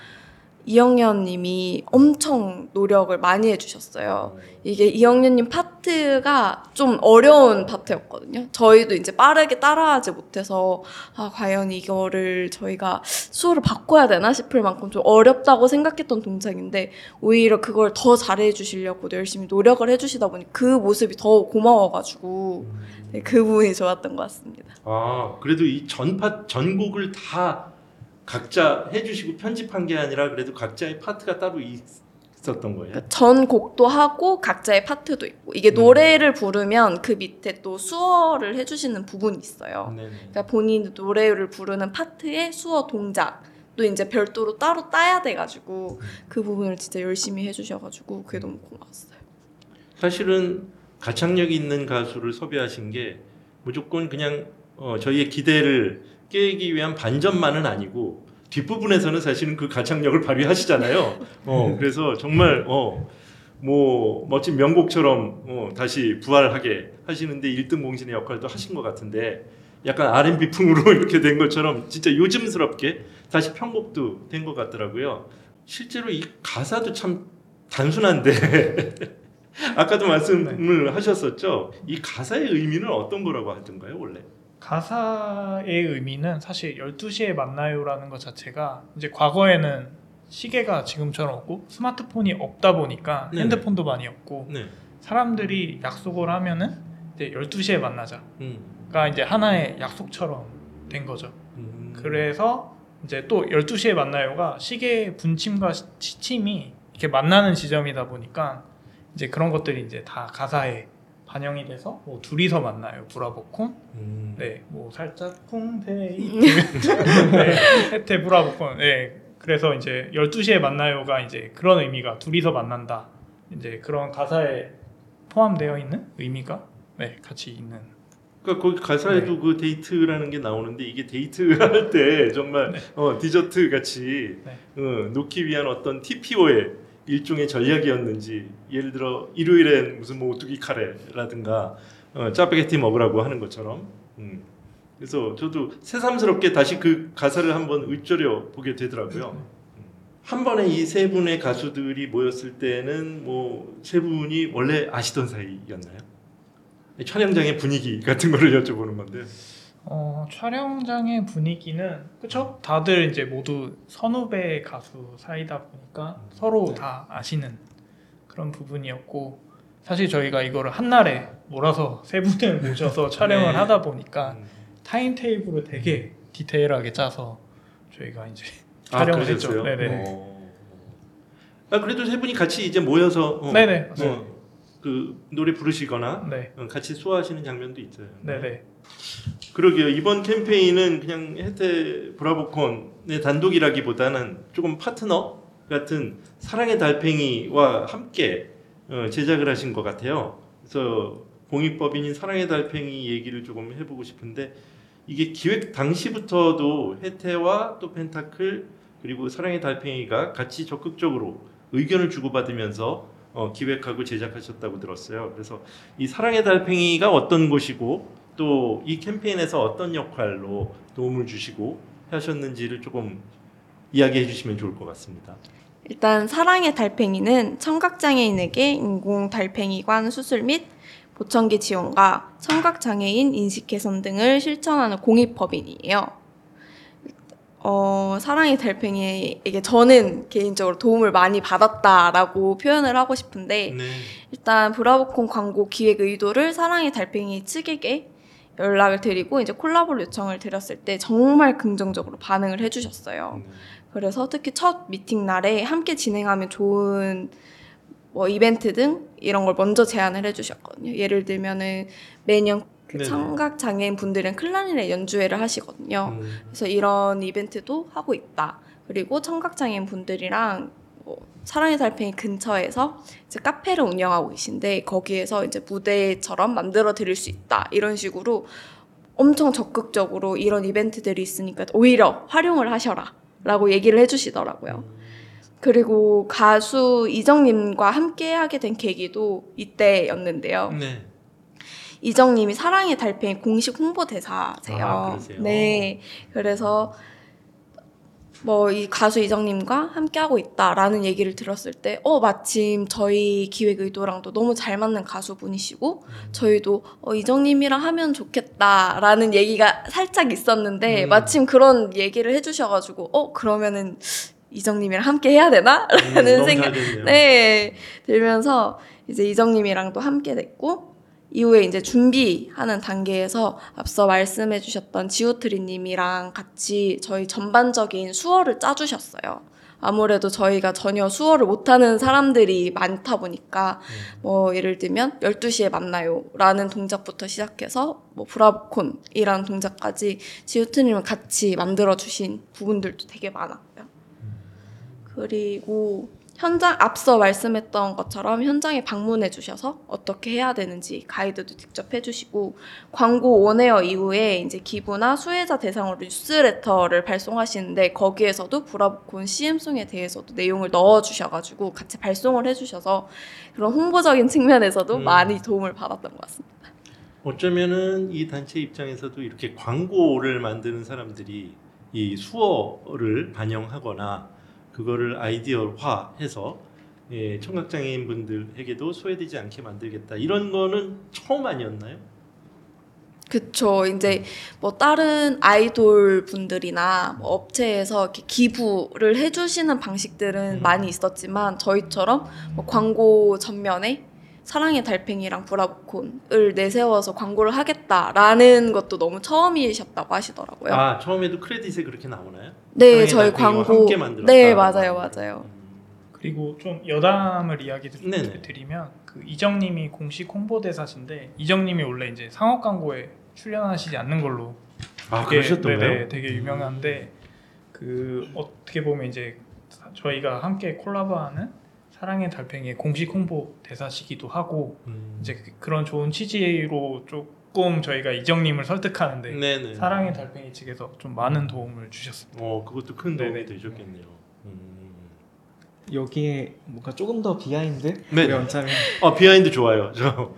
이영년님이 엄청 노력을 많이 해주셨어요. 이게 이영년님 파트가 좀 어려운 파트였거든요. 저희도 이제 빠르게 따라하지 못해서 아 과연 이거를 저희가 수호를 바꿔야 되나 싶을 만큼 좀 어렵다고 생각했던 동작인데 오히려 그걸 더 잘해 주시려고 열심히 노력을 해주시다 보니 그 모습이 더 고마워가지고 네, 그 부분이 좋았던 것 같습니다. 아 그래도 이 전파 전곡을 다 각자 해주시고 편집한 게 아니라 그래도 각자의 파트가 따로 있었던 거예요. 그러니까 전 곡도 하고 각자의 파트도 있고 이게 음. 노래를 부르면 그 밑에 또 수어를 해주시는 부분이 있어요. 네네. 그러니까 본인 노래를 부르는 파트의 수어 동작도 이제 별도로 따로 따야 돼가지고 그 부분을 진짜 열심히 해주셔가지고 그게 너무 고마웠어요. 사실은 가창력 있는 가수를 섭외하신 게 무조건 그냥 어, 저희의 기대를 깨기 위한 반전만은 아니고 뒷부분에서는 사실은 그 가창력을 발휘하시잖아요. 어, 그래서 정말 어, 뭐 멋진 명곡처럼 어, 다시 부활하게 하시는데 1등 공신의 역할도 하신 것 같은데 약간 R&B 풍으로 이렇게 된 것처럼 진짜 요즘스럽게 다시 편곡도 된 것 같더라고요. 실제로 이 가사도 참 단순한데 아까도 말씀을 하셨었죠. 이 가사의 의미는 어떤 거라고 하던가요, 원래? 가사의 의미는 사실 12시에 만나요라는 것 자체가 이제 과거에는 시계가 지금처럼 없고 스마트폰이 없다 보니까 네네. 핸드폰도 많이 없고 네. 사람들이 약속을 하면은 이제 12시에 만나자가 음. 이제 하나의 약속처럼 된 거죠. 음. 그래서 이제 또 12시에 만나요가 시계의 분침과 시- 시침이 이렇게 만나는 지점이다 보니까 이제 그런 것들이 이제 다 가사에 반영이 돼서 뭐 둘이서 만나요. 브라보콘 음. 네, 뭐 살짝 쿵데이트 네, 혜태 브라보콘 네, 그래서 이제 12시에 만나요가 이제 그런 의미가 둘이서 만난다. 이제 그런 가사에 포함되어 있는 의미가 네, 같이 있는. 그러니까 거기 가사에도 그 데이트라는 게 나오는데 이게 데이트 할 때 정말 네. 어, 디저트 같이 네. 어, 놓기 위한 어떤 TPO의 일종의 전략이었는지 예를 들어 일요일엔 무슨 뭐 오뚜기 카레라든가 어, 짜파게티 먹으라고 하는 것처럼 음. 그래서 저도 새삼스럽게 다시 그 가사를 한번 읊조려 보게 되더라고요. 음. 한 번에 이 세 분의 가수들이 모였을 때는 뭐 세 분이 원래 아시던 사이였나요? 촬영장의 분위기 같은 거를 여쭤보는 건데. 어, 촬영장의 분위기는 그쵸? 다들 이제 모두 선후배 가수 사이다 보니까 서로 네. 다 아시는 그런 부분이었고 사실 저희가 이거를 한 날에 몰아서 세 분을 모셔서 촬영을 네. 하다 보니까 음. 타임 테이블을 되게 디테일하게 짜서 저희가 이제 아, 촬영을 그러셨어요? 했죠. 네네. 어. 아 그래도 세 분이 같이 이제 모여서 어, 네네. 어, 그 노래 부르시거나 네. 어, 같이 수화하시는 장면도 있어요. 네네. 그러게요. 이번 캠페인은 그냥 혜태 브라보콘의 단독이라기보다는 조금 파트너 같은 사랑의 달팽이와 함께 어, 제작을 하신 것 같아요. 그래서 공익법인인 사랑의 달팽이 얘기를 조금 해보고 싶은데 이게 기획 당시부터도 혜태와 또 펜타클 그리고 사랑의 달팽이가 같이 적극적으로 의견을 주고받으면서 어, 기획하고 제작하셨다고 들었어요. 그래서 이 사랑의 달팽이가 어떤 곳이고 또 이 캠페인에서 어떤 역할로 도움을 주시고 하셨는지를 조금 이야기해 주시면 좋을 것 같습니다. 일단 사랑의 달팽이는 청각장애인에게 인공 달팽이관 수술 및 보청기 지원과 청각장애인 인식 개선 등을 실천하는 공익법인이에요. 어, 사랑의 달팽이에게 저는 개인적으로 도움을 많이 받았다라고 표현을 하고 싶은데 네. 일단 브라보콘 광고 기획 의도를 사랑의 달팽이 측에게 연락을 드리고 이제 콜라보를 요청을 드렸을 때 정말 긍정적으로 반응을 해주셨어요. 음. 그래서 특히 첫 미팅 날에 함께 진행하면 좋은 뭐 이벤트 등 이런 걸 먼저 제안을 해주셨거든요. 예를 들면은 매년 그 네네. 청각 장애인 분들은 클라리넷 연주회를 하시거든요. 음. 그래서 이런 이벤트도 하고 있다. 그리고 청각 장애인 분들이랑 뭐 사랑의 달팽이 근처에서 이제 카페를 운영하고 계신데 거기에서 이제 무대처럼 만들어 드릴 수 있다. 이런 식으로 엄청 적극적으로 이런 이벤트들이 있으니까 오히려 활용을 하셔라. 라고 얘기를 해주시더라고요. 그리고 가수 이정님과 함께 하게 된 계기도 이때였는데요. 네. 이정님이 사랑의 달팽이 공식 홍보대사세요. 아, 그러세요? 네. 그래서 뭐 이 가수 이정님과 함께하고 있다라는 얘기를 들었을 때, 어, 마침 저희 기획 의도랑도 너무 잘 맞는 가수분이시고, 저희도 어, 이정님이랑 하면 좋겠다라는 얘기가 살짝 있었는데, 음. 마침 그런 얘기를 해주셔가지고, 어, 그러면은 이정님이랑 함께 해야 되나? 음, 라는 생각. 네, 들면서 이제 이정님이랑도 함께 됐고, 이후에 이제 준비하는 단계에서 앞서 말씀해 주셨던 지오트리님이랑 같이 저희 전반적인 수어를 짜주셨어요. 아무래도 저희가 전혀 수어를 못하는 사람들이 많다 보니까 뭐 예를 들면 12시에 만나요 라는 동작부터 시작해서 뭐 브라보콘이라는 동작까지 지오트님을 같이 만들어 주신 부분들도 되게 많았고요. 그리고 현장 앞서 말씀했던 것처럼 현장에 방문해 주셔서 어떻게 해야 되는지 가이드도 직접 해주시고 광고 온에어 이후에 이제 기부나 수혜자 대상으로 뉴스레터를 발송하시는데 거기에서도 브라보콘 CM송에 대해서도 내용을 넣어 주셔가지고 같이 발송을 해주셔서 그런 홍보적인 측면에서도 음. 많이 도움을 받았던 것 같습니다. 어쩌면은 이 단체 입장에서도 이렇게 광고를 만드는 사람들이 이 수어를 반영하거나 그거를 아이디어화해서 예, 청각장애인 분들에게도 소외되지 않게 만들겠다 이런 거는 처음 아니었나요? 그쵸. 이제 뭐 다른 아이돌 분들이나 뭐 업체에서 이렇게 기부를 해주시는 방식들은 음. 많이 있었지만 저희처럼 뭐 광고 전면에 사랑의 달팽이랑 브라보콘을 내세워서 광고를 하겠다라는 것도 너무 처음이셨다고 하시더라고요. 아 처음에도 크레딧에 그렇게 나오나요? 네, 저희 광고. 함께 만들었다. 네, 맞아요, 맞아요. 음. 그리고 좀 여담을 이야기 드- 네네. 드리면 그 이정님이 공식 홍보대사신데 이정님이 원래 이제 상업 광고에 출연하시지 않는 걸로 아 되게, 그러셨던가요? 네네, 되게 유명한데 그 어떻게 보면 이제 저희가 함께 콜라보하는 사랑의 달팽이의 공식 홍보 대사시기도 하고 음. 이제 그- 그런 좋은 취지로 조금 저희가 이정님을 설득하는데 네네. 사랑의 달팽이 측에서 좀 많은 도움을 주셨습니다. 어 그것도 큰 도움이 네네. 되셨겠네요. 음. 여기에 뭔가 조금 더 behind 네. 여쭈면 아 behind 좋아요. 저.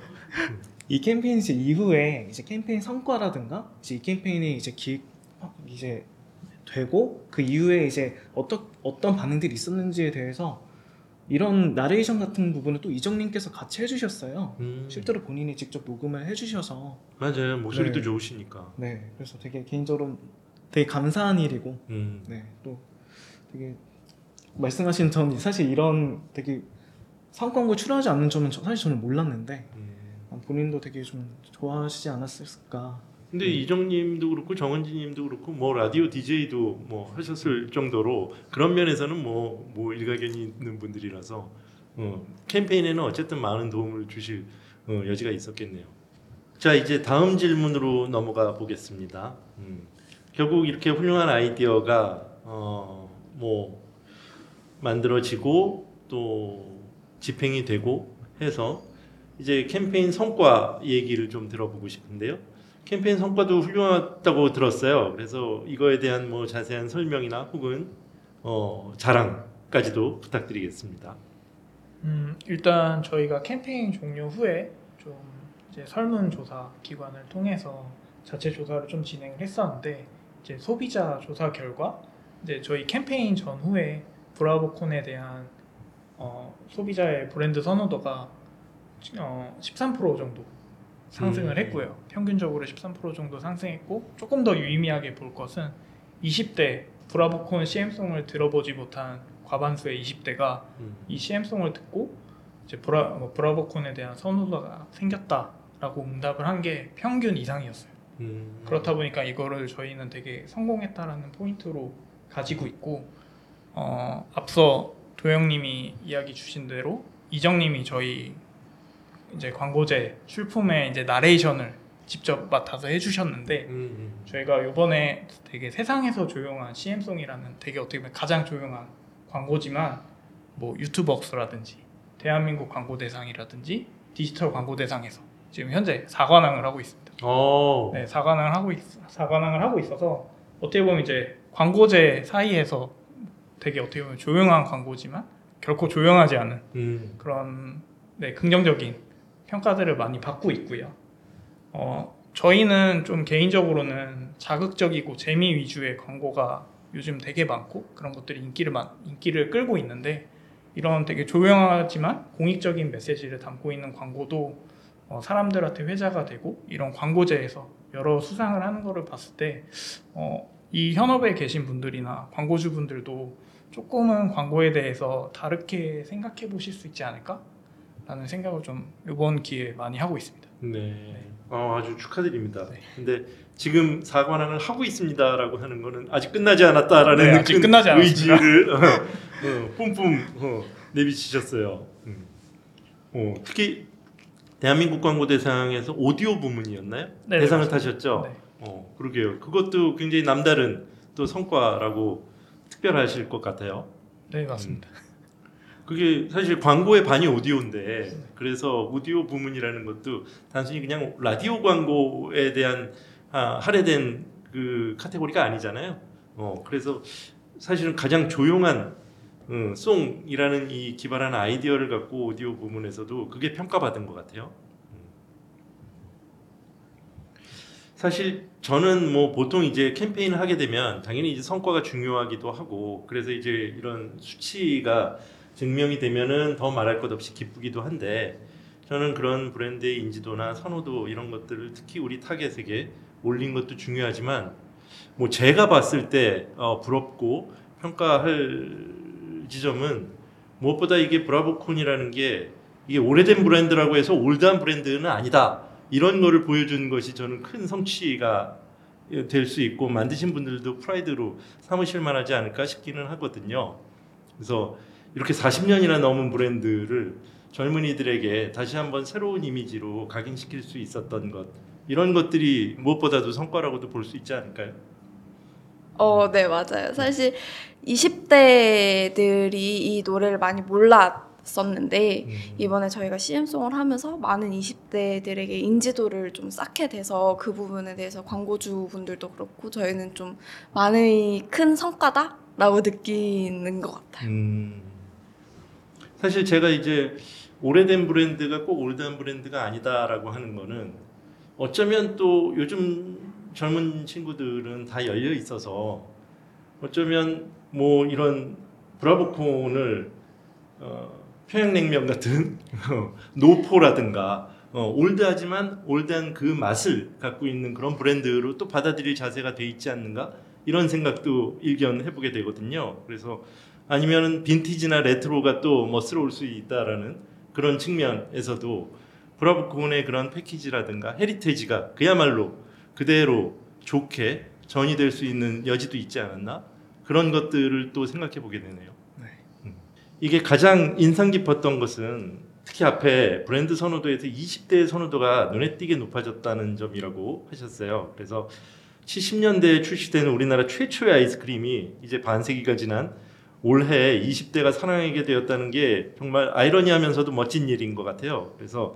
이 캠페인 이제 이후에 이제 캠페인 성과라든가 이제 이 캠페인이 이제 기 이제 되고 그 이후에 이제 어떤 어떤 반응들이 있었는지에 대해서 이런 나레이션 같은 부분을 또 이정님께서 같이 해주셨어요. 음. 실제로 본인이 직접 녹음을 해주셔서 맞아요. 목소리도 네. 좋으시니까. 네 그래서 되게 개인적으로 되게 감사한 일이고 음. 네 또 되게 말씀하신 전 사실 이런 되게 상광고 출연하지 않는 점은 저- 사실 저는 몰랐는데 음. 본인도 되게 좀 좋아하시지 않았을까 근데 이정님도 그렇고 정은지님도 그렇고 뭐 라디오 DJ도 뭐 하셨을 정도로 그런 면에서는 뭐, 뭐 일가견이 있는 분들이라서 어, 캠페인에는 어쨌든 많은 도움을 주실 어, 여지가 있었겠네요. 자 이제 다음 질문으로 넘어가 보겠습니다. 음, 결국 이렇게 훌륭한 아이디어가 어, 뭐 만들어지고 또 집행이 되고 해서 이제 캠페인 성과 얘기를 좀 들어보고 싶은데요. 캠페인 성과도 훌륭하다고 들었어요. 그래서 이거에 대한 뭐 자세한 설명이나 혹은 어, 자랑까지도 부탁드리겠습니다. 음, 일단 저희가 캠페인 종료 후에 좀 이제 설문조사 기관을 통해서 자체 조사를 좀 진행을 했었는데 이제 소비자 조사 결과 이제 저희 캠페인 전후에 브라보콘에 대한 어, 소비자의 브랜드 선호도가 어, 13% 정도 상승을 음. 했고요. 평균적으로 13% 정도 상승했고 조금 더 유의미하게 볼 것은 20대 브라보콘 CM송을 들어보지 못한 과반수의 20대가 음. 이 CM송을 듣고 이제 브라, 뭐 브라보콘에 대한 선호도가 생겼다라고 응답을 한 게 평균 이상이었어요. 음. 그렇다 보니까 이거를 저희는 되게 성공했다라는 포인트로 가지고 있고 어, 앞서 도영님이 이야기 주신 대로 이정님이 저희 이제 광고제 출품의 이제 나레이션을 직접 맡아서 해주셨는데 음, 음. 저희가 이번에 되게 세상에서 조용한 CM송이라는 되게 어떻게 보면 가장 조용한 광고지만 뭐 유튜버스라든지 대한민국 광고 대상이라든지 디지털 광고 대상에서 지금 현재 4관왕을 하고 있습니다. 어. 네, 4관왕을 하고 있, 4관왕을 하고 있어서 어떻게 보면 이제 광고제 사이에서 되게 어떻게 보면 조용한 광고지만 결코 조용하지 않은 음. 그런 네, 긍정적인 평가들을 많이 받고 있고요. 어, 저희는 좀 개인적으로는 자극적이고 재미 위주의 광고가 요즘 되게 많고 그런 것들이 인기를 많, 인기를 끌고 있는데 이런 되게 조용하지만 공익적인 메시지를 담고 있는 광고도 어, 사람들한테 회자가 되고 이런 광고제에서 여러 수상을 하는 거를 봤을 때 어, 이 현업에 계신 분들이나 광고주분들도 조금은 광고에 대해서 다르게 생각해 보실 수 있지 않을까 라는 생각을 좀 이번 기회에 많이 하고 있습니다. 네. 어, 아주 축하드립니다. 네. 근데 지금 사관왕을 하고 있습니다라고 하는 거는 아직 끝나지 않았다라는 네, 아직 큰 끝나지 않았습니다. 의지를 어, 어, 뿜뿜 어, 내비치셨어요. 음. 어, 특히 대한민국 광고 대상에서 오디오 부문이었나요? 네, 대상을 맞습니다. 타셨죠. 네. 어, 그러게요. 그것도 굉장히 남다른 또 성과라고 특별하실 것 같아요. 네 맞습니다. 그게 사실 광고의 반이 오디오인데 그래서 오디오 부문이라는 것도 단순히 그냥 라디오 광고에 대한 아, 할애된 그 카테고리가 아니잖아요. 어 그래서 사실은 가장 조용한 어, 송이라는 이 기발한 아이디어를 갖고 오디오 부문에서도 그게 평가받은 것 같아요. 음. 사실 저는 뭐 보통 이제 캠페인을 하게 되면 당연히 이제 성과가 중요하기도 하고 그래서 이제 이런 수치가 증명이 되면은 더 말할 것 없이 기쁘기도 한데 저는 그런 브랜드의 인지도나 선호도 이런 것들을 특히 우리 타겟에게 올린 것도 중요하지만 뭐 제가 봤을 때 어, 부럽고 평가할 지점은 무엇보다 이게 브라보콘이라는 게 이게 오래된 브랜드라고 해서 올드한 브랜드는 아니다 이런 거를 보여주는 것이 저는 큰 성취가 될 수 있고 만드신 분들도 프라이드로 삼으실 만하지 않을까 싶기는 하거든요. 그래서 이렇게 40년이나 넘은 브랜드를 젊은이들에게 다시 한번 새로운 이미지로 각인시킬 수 있었던 것 이런 것들이 무엇보다도 성과라고도 볼 수 있지 않을까요? 어, 네, 맞아요. 사실 20대들이 이 노래를 많이 몰랐었는데 이번에 저희가 CM송을 하면서 많은 20대들에게 인지도를 좀 쌓게 돼서 그 부분에 대해서 광고주 분들도 그렇고 저희는 좀 많이 큰 성과다라고 느끼는 것 같아요. 음. 사실 제가 이제 오래된 브랜드가 꼭 올드한 브랜드가 아니다라고 하는 거는 어쩌면 또 요즘 젊은 친구들은 다 열려 있어서 어쩌면 뭐 이런 브라보콘을 어, 평양냉면 같은 노포라든가 어, 올드하지만 올드한 그 맛을 갖고 있는 그런 브랜드로 또 받아들일 자세가 돼 있지 않는가 이런 생각도 일견 해보게 되거든요. 그래서 아니면은 빈티지나 레트로가 또 멋스러울 수 있다라는 그런 측면에서도 브라보콘의 그런 패키지라든가 헤리테지가 그야말로 그대로 좋게 전이될 수 있는 여지도 있지 않았나 그런 것들을 또 생각해 보게 되네요. 네. 음. 이게 가장 인상 깊었던 것은 특히 앞에 브랜드 선호도에서 20대의 선호도가 눈에 띄게 높아졌다는 점이라고 하셨어요. 그래서 70년대에 출시된 우리나라 최초의 아이스크림이 이제 반세기가 지난 올해 20대가 사랑하게 되었다는 게 정말 아이러니하면서도 멋진 일인 것 같아요. 그래서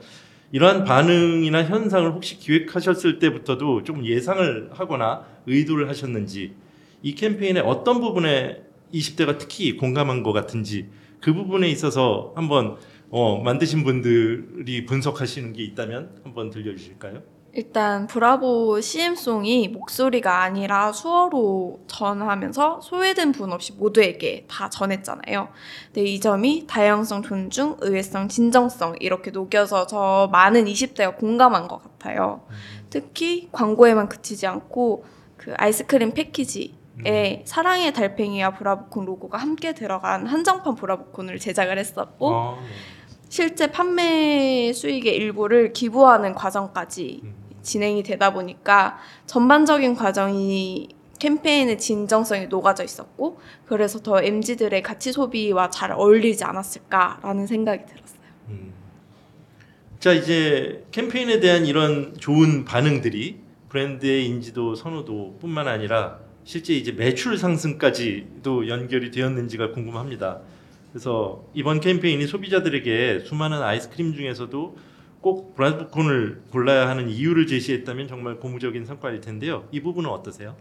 이러한 반응이나 현상을 혹시 기획하셨을 때부터도 좀 예상을 하거나 의도를 하셨는지 이 캠페인의 어떤 부분에 20대가 특히 공감한 것 같은지 그 부분에 있어서 한번 어, 만드신 분들이 분석하시는 게 있다면 한번 들려주실까요? 일단 브라보 CM송이 목소리가 아니라 수어로 전하면서 소외된 분 없이 모두에게 다 전했잖아요. 근데 이 점이 다양성 존중, 의외성, 진정성 이렇게 녹여서 저 많은 20대가 공감한 것 같아요. 특히 광고에만 그치지 않고 그 아이스크림 패키지 에 사랑의 달팽이와 브라보콘 로고가 함께 들어간 한정판 브라보콘을 제작을 했었고 아, 네. 실제 판매 수익의 일부를 기부하는 과정까지 음. 진행이 되다 보니까 전반적인 과정이 캠페인의 진정성이 녹아져 있었고 그래서 더 MZ들의 가치 소비와 잘 어울리지 않았을까라는 생각이 들었어요. 음. 자 이제 캠페인에 대한 이런 좋은 반응들이 브랜드의 인지도 선호도뿐만 아니라 실제 이제 매출 상승까지도 연결이 되었는지가 궁금합니다. 그래서 이번 캠페인이 소비자들에게 수많은 아이스크림 중에서도 꼭 브라보콘을 골라야 하는 이유를 제시했다면 정말 고무적인 성과일 텐데요. 이 부분은 어떠세요?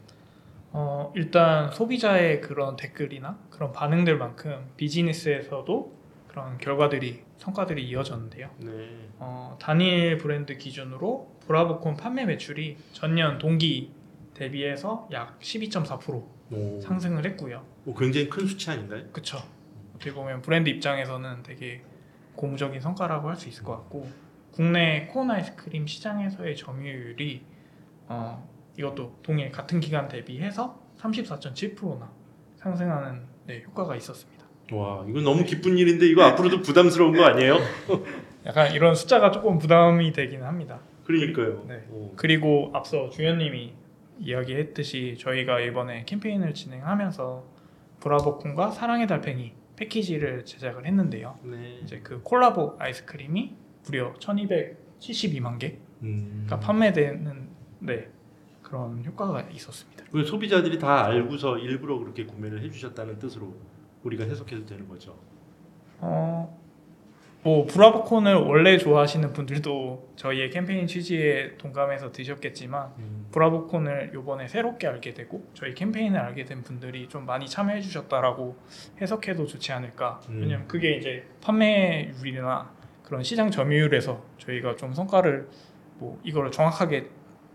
어, 일단 소비자의 그런 댓글이나 그런 반응들만큼 비즈니스에서도 그런 결과들이 성과들이 이어졌는데요. 네. 어, 단일 브랜드 기준으로 브라보콘 판매 매출이 전년 동기 대비해서 약 12.4% 오, 상승을 했고요. 뭐 굉장히 큰 수치 아닌가요? 그쵸. 어떻게 보면 브랜드 입장에서는 되게 고무적인 성과라고 할 수 있을 것 같고 국내 코온 아이스크림 시장에서의 점유율이 어, 이것도 동일 같은 기간 대비해서 34.7%나 상승하는 네, 효과가 있었습니다. 와, 이거 너무 기쁜 일인데 이거 앞으로도 부담스러운 거 아니에요? 약간 이런 숫자가 조금 부담이 되긴 합니다. 그러니까요. 네. 오. 그리고 앞서 주연님이 이야기했듯이 저희가 이번에 캠페인을 진행하면서 브라보콘과 사랑의 달팽이 패키지를 제작을 했는데요. 네. 이제 그 콜라보 아이스크림이 무려 1272만 개가 음. 판매되는 네, 그런 효과가 있었습니다. 그 소비자들이 다 알고서 일부러 그렇게 구매를 해주셨다는 뜻으로 우리가 해석해도 되는 거죠. 어, 뭐 브라보콘을 원래 좋아하시는 분들도 저희의 캠페인 취지에 동감해서 드셨겠지만 음. 브라보콘을 요번에 새롭게 알게 되고 저희 캠페인을 알게 된 분들이 좀 많이 참여해 주셨다라고 해석해도 좋지 않을까 음. 왜냐면 그게 이제 판매율이나 그런 시장 점유율에서 저희가 좀 성과를 뭐 이거를 정확하게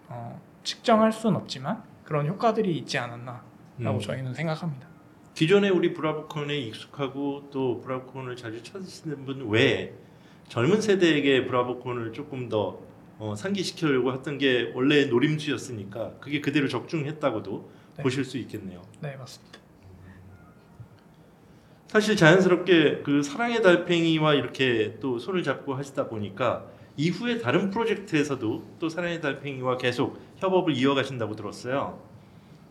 어, 측정할 수는 없지만 그런 효과들이 있지 않았나라고 음. 저희는 생각합니다. 기존에 우리 브라보콘에 익숙하고 또 브라보콘을 자주 찾으시는 분 외에 젊은 세대에게 브라보콘을 조금 더 어, 상기시키려고 했던 게 원래 노림수였으니까 그게 그대로 적중했다고도 네. 보실 수 있겠네요. 네 맞습니다. 사실 자연스럽게 그 사랑의 달팽이와 이렇게 또 손을 잡고 하시다 보니까 이후에 다른 프로젝트에서도 또 사랑의 달팽이와 계속 협업을 이어가신다고 들었어요.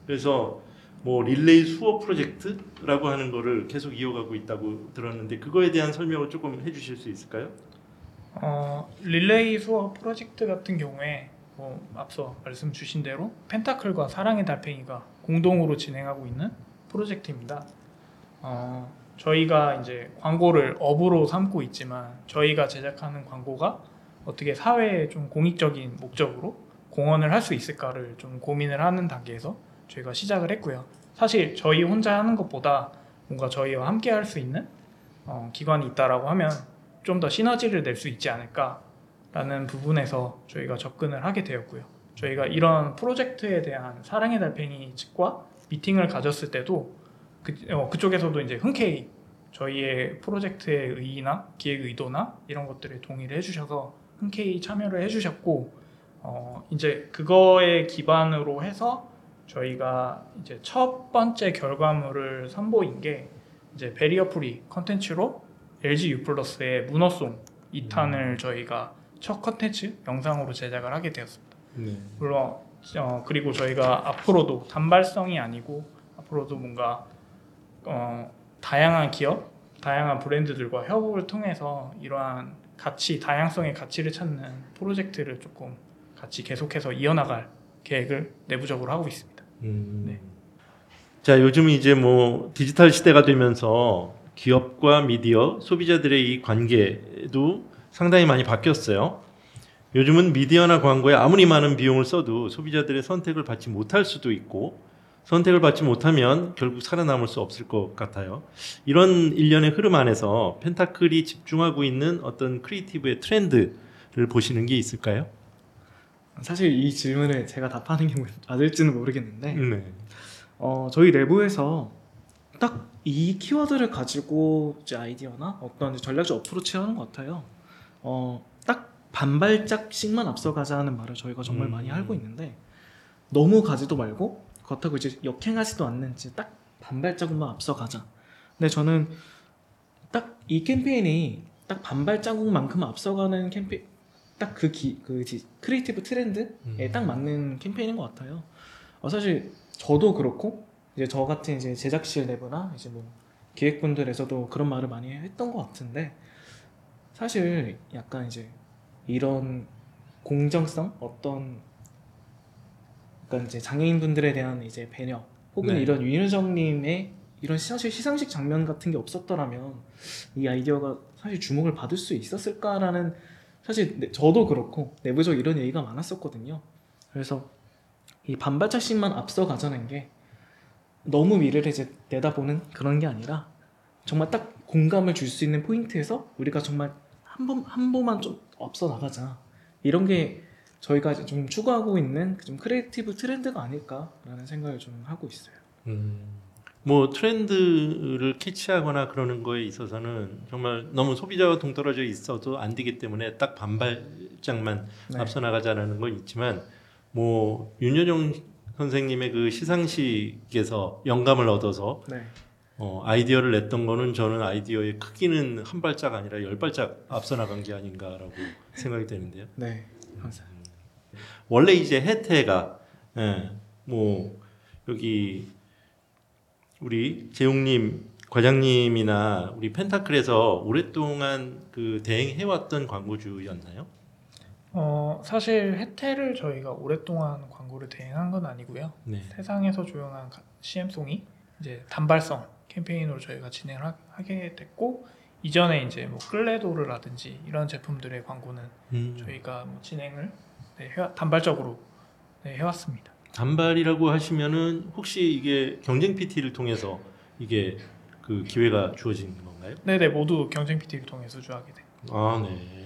그래서 뭐 릴레이 수어 프로젝트라고 하는 거를 계속 이어가고 있다고 들었는데 그거에 대한 설명을 조금 해주실 수 있을까요? 어, 릴레이 수어 프로젝트 같은 경우에 뭐 앞서 말씀 주신 대로 펜타클과 사랑의 달팽이가 공동으로 진행하고 있는 프로젝트입니다. 어, 저희가 이제 광고를 업으로 삼고 있지만 저희가 제작하는 광고가 어떻게 사회에 좀 공익적인 목적으로 공헌을 할 수 있을까를 좀 고민을 하는 단계에서 저희가 시작을 했고요. 사실 저희 혼자 하는 것보다 뭔가 저희와 함께 할 수 있는 어, 기관이 있다라고 하면 좀 더 시너지를 낼 수 있지 않을까라는 부분에서 저희가 접근을 하게 되었고요. 저희가 이런 프로젝트에 대한 사랑의 달팽이 측과 미팅을 가졌을 때도 그, 어, 그쪽에서도 이제 흔쾌히 저희의 프로젝트의 의의나 기획 의도나 이런 것들에 동의를 해주셔서 흔쾌히 참여를 해주셨고 어, 이제 그거에 기반으로 해서 저희가 이제 첫 번째 결과물을 선보인 게 이제 barrier free 컨텐츠로 LG U 플러스의 무너송 2탄을 저희가 첫 컨텐츠 영상으로 제작을 하게 되었습니다. 네. 물론 어, 그리고 저희가 앞으로도 단발성이 아니고 앞으로도 뭔가 어, 다양한 기업, 다양한 브랜드들과 협업을 통해서 이러한 가치, 다양성의 가치를 찾는 프로젝트를 조금 같이 계속해서 이어나갈 계획을 내부적으로 하고 있습니다. 음. 네. 자, 요즘 이제 뭐 디지털 시대가 되면서 기업과 미디어, 소비자들의 이 관계도 상당히 많이 바뀌었어요. 요즘은 미디어나 광고에 아무리 많은 비용을 써도 소비자들의 선택을 받지 못할 수도 있고 선택을 받지 못하면 결국 살아남을 수 없을 것 같아요. 이런 일련의 흐름 안에서 펜타클이 집중하고 있는 어떤 creative의 트렌드를 보시는 게 있을까요? 사실 이 질문을 제가 답하는 게 맞을지는 모르겠는데 네. 어, 저희 내부에서 딱 이 키워드를 가지고 이제 아이디어나 어떤 전략적 어프로치를 하는 것 같아요. 어, 딱 반발짝씩만 앞서가자는 말을 저희가 정말 음. 많이 하고 있는데 너무 가지도 말고 그렇다고 이제 역행하지도 않는지 딱 반발자국만 앞서가자. 근데 저는 딱 이 캠페인이 딱 반발자국만큼 앞서가는 캠페인 딱그기그 creative 트렌드에 음. 딱 맞는 캠페인인 것 같아요. 어, 사실 저도 그렇고 이제 저 같은 이제 제작실 내부나 이제 뭐 기획분들에서도 그런 말을 많이 했던 것 같은데 사실 약간 이제 이런 공정성 어떤 그러니까 이제 장애인분들에 대한 이제 배려 혹은 네. 이런 윤여정님의 이런 사실 시상식 장면 같은 게 없었더라면 이 아이디어가 사실 주목을 받을 수 있었을까라는 사실 내- 저도 그렇고 내부적 이런 얘기가 많았었거든요. 그래서 이 반발짝씩만 앞서 가자는 게 너무 미래를 이제 내다보는 그런 게 아니라 정말 딱 공감을 줄 수 있는 포인트에서 우리가 정말 한 번 한 번만 좀 앞서 나가자 이런 게 저희가 좀 추구하고 있는 좀 creative 트렌드가 아닐까라는 생각을 좀 하고 있어요. 음, 뭐 트렌드를 캐치하거나 그러는 거에 있어서는 정말 너무 소비자와 동떨어져 있어도 안 되기 때문에 딱 반발장만 네. 앞서 나가자라는 건 있지만 뭐 윤여정 선생님의 그 시상식에서 영감을 얻어서 네. 어, 아이디어를 냈던 거는 저는 아이디어의 크기는 한 발짝 아니라 열 발짝 앞서 나간 게 아닌가라고 생각이 되는데요. 네. 감사합니다. 원래 이제 혜태가 예, 뭐 여기 우리 재웅님 과장님이나 우리 펜타클에서 오랫동안 그 대행해왔던 광고주였나요? 어, 사실 혜태를 저희가 오랫동안 광고를 대행한 건 아니고요. 네. 세상에서 조용한 가- CM송이 이제 단발성 캠페인으로 저희가 진행을 하, 하게 됐고 이전에 이제 뭐 끌레도르라든지 이런 제품들의 광고는 음, 저희가 뭐 진행을 네, 해, 단발적으로 네, 해왔습니다. 단발이라고 하시면은 혹시 이게 경쟁 PT를 통해서 이게 그 기회가 주어진 건가요? 네네 모두 경쟁 PT를 통해 수주하게 돼. 아, 네.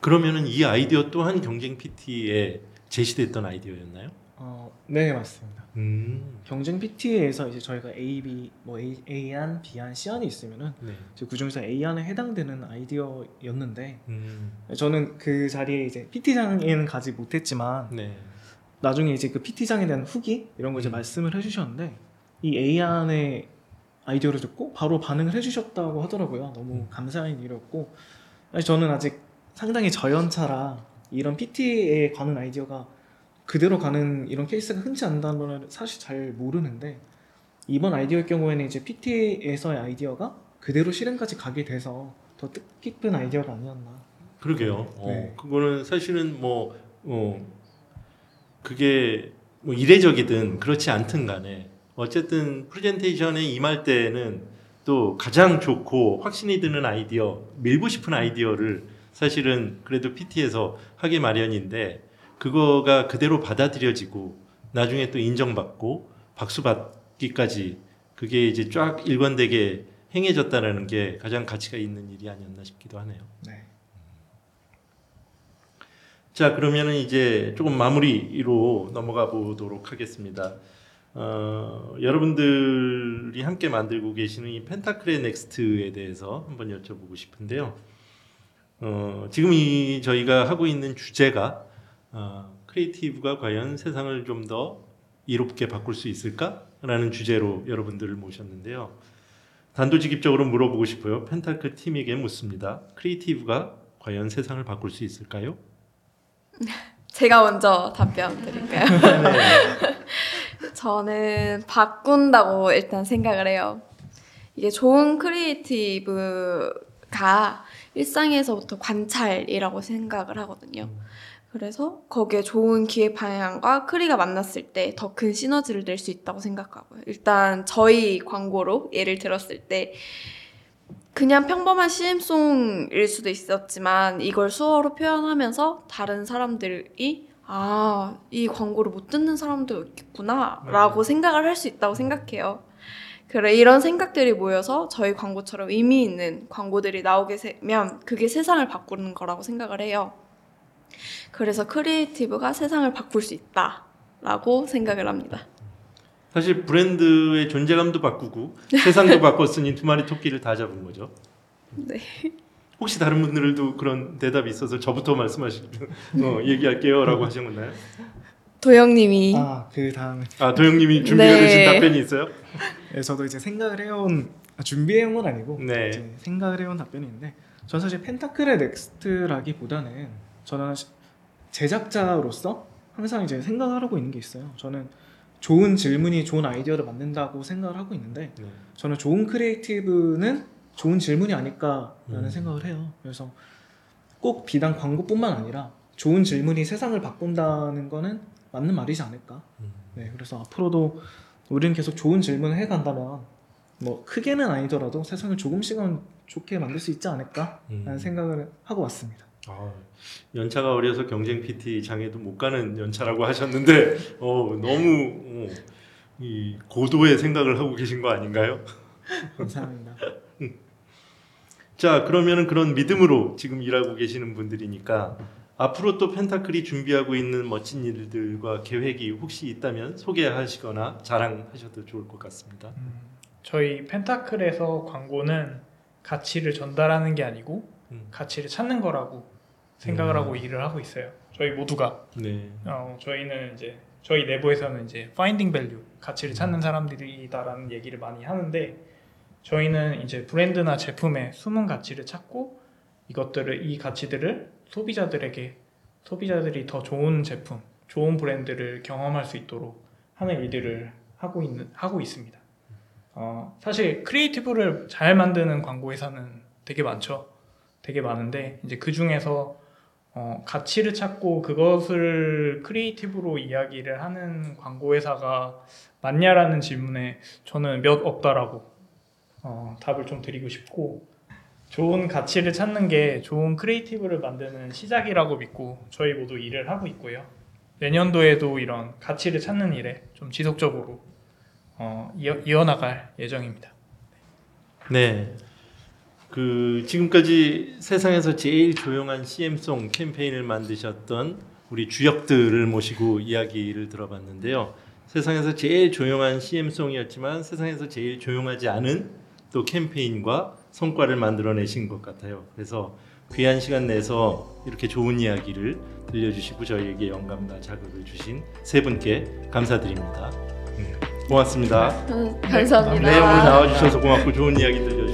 그러면은 이 아이디어 또한 경쟁 PT에 제시됐던 아이디어였나요? 어, 네 맞습니다. 음, 경쟁 PT에서 이제 저희가 A, B, 뭐 A, A안, B안, C안이 있으면은 네. 이제 그 중에서 A안에 해당되는 아이디어였는데 음, 저는 그 자리에 이제 PT장에는 가지 못했지만 네. 나중에 이제 그 PT장에 대한 후기 이런 거 이제 음. 말씀을 해주셨는데 이 A안의 아이디어를 듣고 바로 반응을 해주셨다고 하더라고요. 너무 음. 감사한 일이었고 사실 저는 아직 상당히 저연차라 이런 PT에 관한 아이디어가 그대로 가는 이런 케이스가 흔치 않다는 걸 사실 잘 모르는데 이번 아이디어의 경우에는 이제 PT에서의 아이디어가 그대로 실행까지 가게 돼서 더 뜻깊은 아이디어가 아니었나. 그러게요. 어, 네. 그거는 사실은 뭐 어, 그게 뭐 이례적이든 그렇지 않든 간에 어쨌든 프레젠테이션에 임할 때는 또 가장 좋고 확신이 드는 아이디어, 밀고 싶은 아이디어를 사실은 그래도 PT에서 하기 마련인데 그거가 그대로 받아들여지고 나중에 또 인정받고 박수 받기까지 그게 이제 쫙 일관되게 행해졌다는 게 가장 가치가 있는 일이 아니었나 싶기도 하네요. 네. 자 그러면은 이제 조금 마무리로 넘어가 보도록 하겠습니다. 어, 여러분들이 함께 만들고 계시는 이 펜타클의 next에 대해서 한번 여쭤보고 싶은데요. 어, 지금 이 저희가 하고 있는 주제가 어, creative가 과연 세상을 좀 더 이롭게 바꿀 수 있을까라는 주제로 여러분들을 모셨는데요. 단도직입적으로 물어보고 싶어요. 펜타클 팀에게 묻습니다. creative가 과연 세상을 바꿀 수 있을까요? 제가 먼저 답변 드릴까요? 저는 바꾼다고 일단 생각을 해요. 이게 좋은 creative가 일상에서부터 관찰이라고 생각을 하거든요. 그래서 거기에 좋은 기획 방향과 크리가 만났을 때 더 큰 시너지를 낼 수 있다고 생각하고요. 일단 저희 광고로 예를 들었을 때 그냥 평범한 CM송일 수도 있었지만 이걸 수어로 표현하면서 다른 사람들이 아, 이 광고를 못 듣는 사람도 있겠구나 라고 생각을 할 수 있다고 생각해요. 그래, 이런 생각들이 모여서 저희 광고처럼 의미 있는 광고들이 나오게 되면 그게 세상을 바꾸는 거라고 생각을 해요. 그래서 creative가 세상을 바꿀 수 있다 라고 생각을 합니다. 사실 브랜드의 존재감도 바꾸고 세상도 바꿨으니 두 마리 토끼를 다 잡은 거죠. 네. 혹시 다른 분들도 그런 대답이 있어서 저부터 말씀하시면 어, 얘기할게요라고 하신 건가요? 도영님이 아그 다음에 아 도영님이 준비해 네. 주신 답변이 있어요? 네, 저도 이제 생각을 해온 아, 준비해온 건 아니고 네. 이제 생각을 해온 답변인데 전 사실 펜타클의 next라기보다는 저는 시- 제작자로서 항상 이제 생각을 하고 있는 게 있어요. 저는 좋은 질문이 좋은 아이디어를 만든다고 생각을 하고 있는데 네. 저는 좋은 creative는 좋은 질문이 아닐까라는 음. 생각을 해요. 그래서 꼭 비단 광고뿐만 아니라 좋은 질문이 세상을 바꾼다는 거는 맞는 말이지 않을까. 음. 네, 그래서 앞으로도 우리는 계속 좋은 질문을 해간다면 뭐 크게는 아니더라도 세상을 조금씩은 좋게 만들 수 있지 않을까라는 음. 생각을 하고 왔습니다. 아, 연차가 어려서 경쟁 PT 장에도 못 가는 연차라고 하셨는데 어, 너무 어, 이 고도의 생각을 하고 계신 거 아닌가요? 감사합니다. 자 그러면은 그런 믿음으로 지금 일하고 계시는 분들이니까 앞으로 또 펜타클이 준비하고 있는 멋진 일들과 계획이 혹시 있다면 소개하시거나 자랑하셔도 좋을 것 같습니다. 저희 펜타클에서 광고는 가치를 전달하는 게 아니고 음. 가치를 찾는 거라고 생각을 음. 하고 일을 하고 있어요. 저희 모두가 네. 어, 저희는 이제 저희 내부에서는 이제 finding value 가치를 찾는 사람들이다라는 얘기를 많이 하는데 저희는 이제 브랜드나 제품의 숨은 가치를 찾고 이것들을 이 가치들을 소비자들에게 소비자들이 더 좋은 제품, 좋은 브랜드를 경험할 수 있도록 하는 일들을 하고 있는 하고 있습니다. 어, 사실 creative를 잘 만드는 광고 회사는 되게 많죠. 되게 많은데 이제 그 중에서 어, 가치를 찾고 그것을 creative로 이야기를 하는 광고 회사가 맞냐라는 질문에 저는 몇 없다라고 어, 답을 좀 드리고 싶고 좋은 가치를 찾는 게 좋은 creative를 만드는 시작이라고 믿고 저희 모두 일을 하고 있고요. 내년도에도 이런 가치를 찾는 일에 좀 지속적으로 어, 이어, 이어나갈 예정입니다. 네. 그 지금까지 세상에서 제일 조용한 CM송 캠페인을 만드셨던 우리 주역들을 모시고 이야기를 들어봤는데요. 세상에서 제일 조용한 CM송이었지만 세상에서 제일 조용하지 않은 또 캠페인과 성과를 만들어내신 것 같아요. 그래서 귀한 시간 내서 이렇게 좋은 이야기를 들려주시고 저희에게 영감과 자극을 주신 세 분께 감사드립니다. 음, 고맙습니다. 음, 감사합니다. 네 오늘 나와주셔서 고맙고 좋은 이야기 들